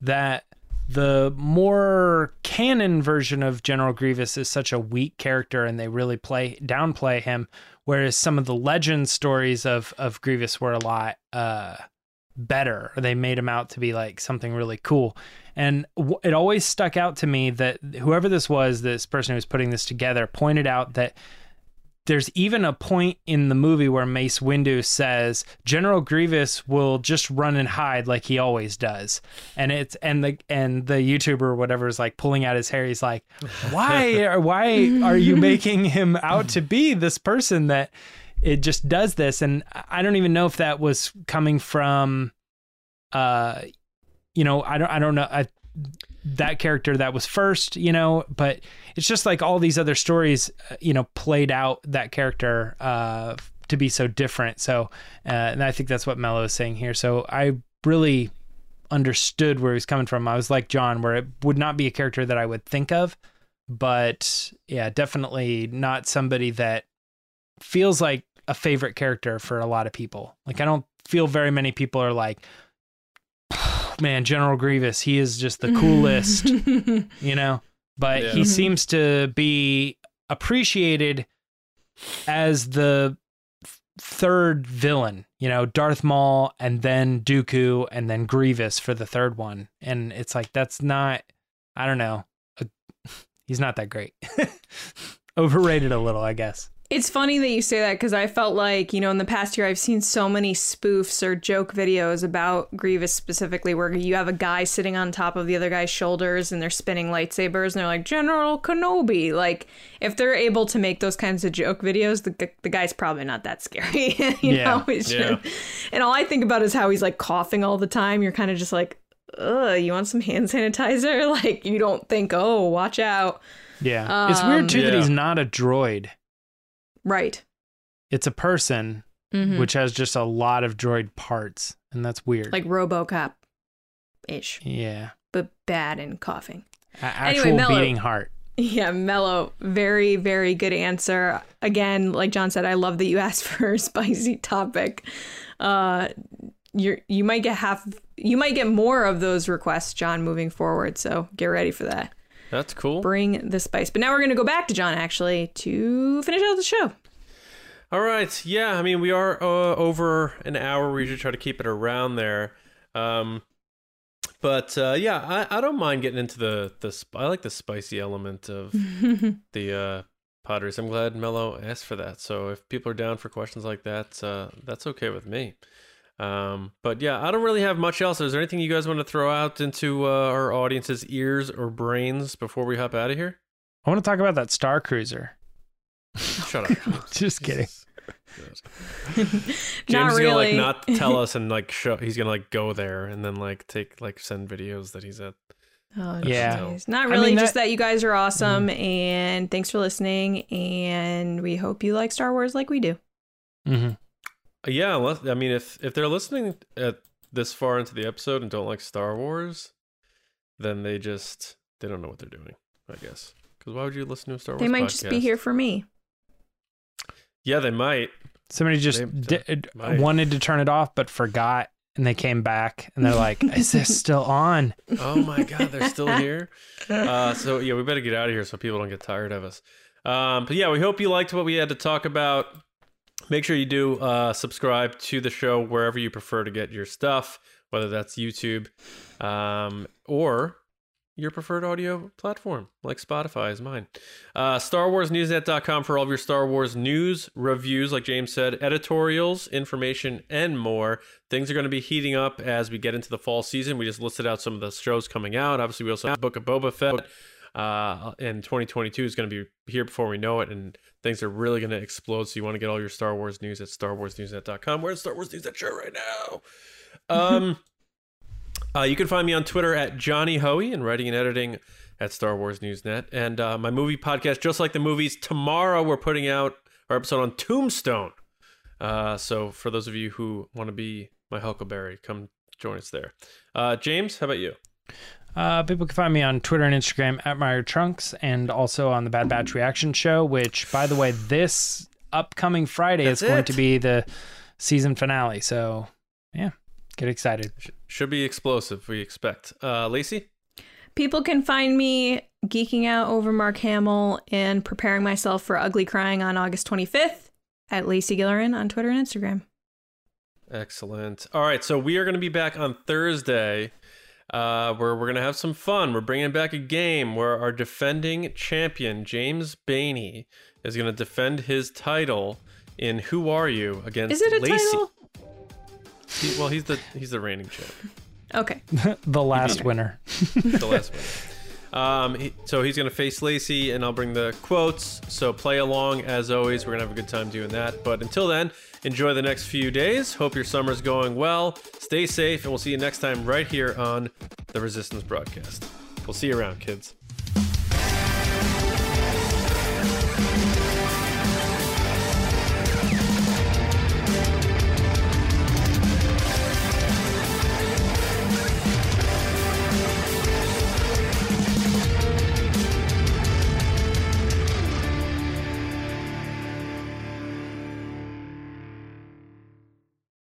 that the more canon version of General Grievous is such a weak character and they really play downplay him, whereas some of the legend stories of of Grievous were a lot uh, better. They made him out to be like something really cool. And w- it always stuck out to me that whoever this was, this person who was putting this together, pointed out that there's even a point in the movie where Mace Windu says General Grievous will just run and hide like he always does, and it's and the and the YouTuber or whatever is like pulling out his hair. He's like, why are why are you making him out to be this person that it just does this? And I don't even know if that was coming from, uh, you know, I don't I don't know. I, that character that was first, you know, but it's just like all these other stories, uh, you know, played out that character uh, to be so different. So, uh, and I think that's what Mello is saying here. So I really understood where he was coming from. I was like John, where it would not be a character that I would think of, but yeah, definitely not somebody that feels like a favorite character for a lot of people. Like I don't feel very many people are like, man, General Grievous, he is just the coolest, you know. But Yeah. he mm-hmm. seems to be appreciated as the third villain, you know, Darth Maul and then Dooku and then Grievous for the third one. And it's like that's not I don't know. A, he's not that great. Overrated a little, I guess. It's funny that you say that because I felt like, you know, in the past year, I've seen so many spoofs or joke videos about Grievous specifically, where you have a guy sitting on top of the other guy's shoulders and they're spinning lightsabers and they're like, General Kenobi. Like, if they're able to make those kinds of joke videos, the, the guy's probably not that scary. you Yeah. know? Yeah. just- and all I think about is how he's like coughing all the time. You're kind of just like, ugh, you want some hand sanitizer? Like, you don't think, oh, watch out. Yeah. it's weird too that um, he's not a droid. Right. It's a person Mhm. which has just a lot of droid parts, and that's weird. Like Robocop ish. yeah, but bad and coughing. A- Anyway, actual Mello. beating heart. Yeah, Mello, very, very good answer. Again, like John said, I love that you asked for a spicy topic. Uh, you're you might get half, you might get more of those requests, John, moving forward. So get ready for that. That's cool. Bring the spice. But now we're gonna go back to John actually to finish out the show. All right. Yeah. I mean, we are uh, over an hour. We usually try to keep it around there. Um, but uh, yeah, I, I don't mind getting into the the. sp- I like the spicy element of the uh, Padres. I'm glad Mello asked for that. So if people are down for questions like that, uh, that's okay with me. Um, but yeah, I don't really have much else. Is there anything you guys want to throw out into uh, our audience's ears or brains before we hop out of here? I want to talk about that Star Cruiser. Shut up. Just kidding. James Not is gonna like not tell us and like show. He's gonna like go there and then like take like send videos that he's at. Oh, Yeah. jeez. Not I really, mean, just that- that you guys are awesome and thanks for listening. And we hope you like Star Wars like we do. hmm Yeah, unless I mean, if if they're listening at this far into the episode and don't like Star Wars, then they just they don't know what they're doing. I guess because why would you listen to a Star Wars? They might just be here for me. Yeah, they might. Somebody just They- di- might. wanted to turn it off, but forgot, and they came back, and they're like, "Is this still on?" Oh my god, they're still here. Uh, so yeah, we better get out of here so people don't get tired of us. Um, but yeah, we hope you liked what we had to talk about. Make sure you do uh, subscribe to the show wherever you prefer to get your stuff, whether that's YouTube um, or your preferred audio platform, like Spotify is mine. Uh, StarWarsNewsNet.com for all of your Star Wars news, reviews, like James said, editorials, information, and more. Things are going to be heating up as we get into the fall season. We just listed out some of the shows coming out. Obviously, we also have Book of Boba Fett. Uh, and 2022 is going to be here before we know it, and things are really going to explode. So you want to get all your Star Wars news at StarWarsNewsNet.com. We're at Star Wars News Net show right now. Um, uh, you can find me on Twitter at Johnny Hoey and writing and editing at Star Wars News Net. And uh, my movie podcast, just like the movies, tomorrow we're putting out our episode on Tombstone. Uh, so for those of you who want to be my Huckleberry, come join us there. Uh, James, how about you? Uh, people can find me on Twitter and Instagram at Meyer Trunks and also on the Bad Batch Reaction Show, which, by the way, this upcoming Friday That's is going it. to be the season finale. So, yeah, get excited. Should be explosive, we expect. Uh, Lacey? People can find me geeking out over Mark Hamill and preparing myself for Ugly Crying on August 25th at Lacey Gillerin on Twitter and Instagram. Excellent. All right, so we are going to be back on Thursday, uh, where we're going to have some fun. We're bringing back a game where our defending champion James Bainey is going to defend his title in "Who Are You" against Is it a Lacey. title? He- well, he's the he's the reigning champ, Okay. the last winner. the last one. Um, he, so he's going to face Lacey, and I'll bring the quotes. So play along as always. We're going to have a good time doing that. But until then, enjoy the next few days. Hope your summer's going well. Stay safe, and we'll see you next time right here on the Resistance broadcast. We'll see you around, kids.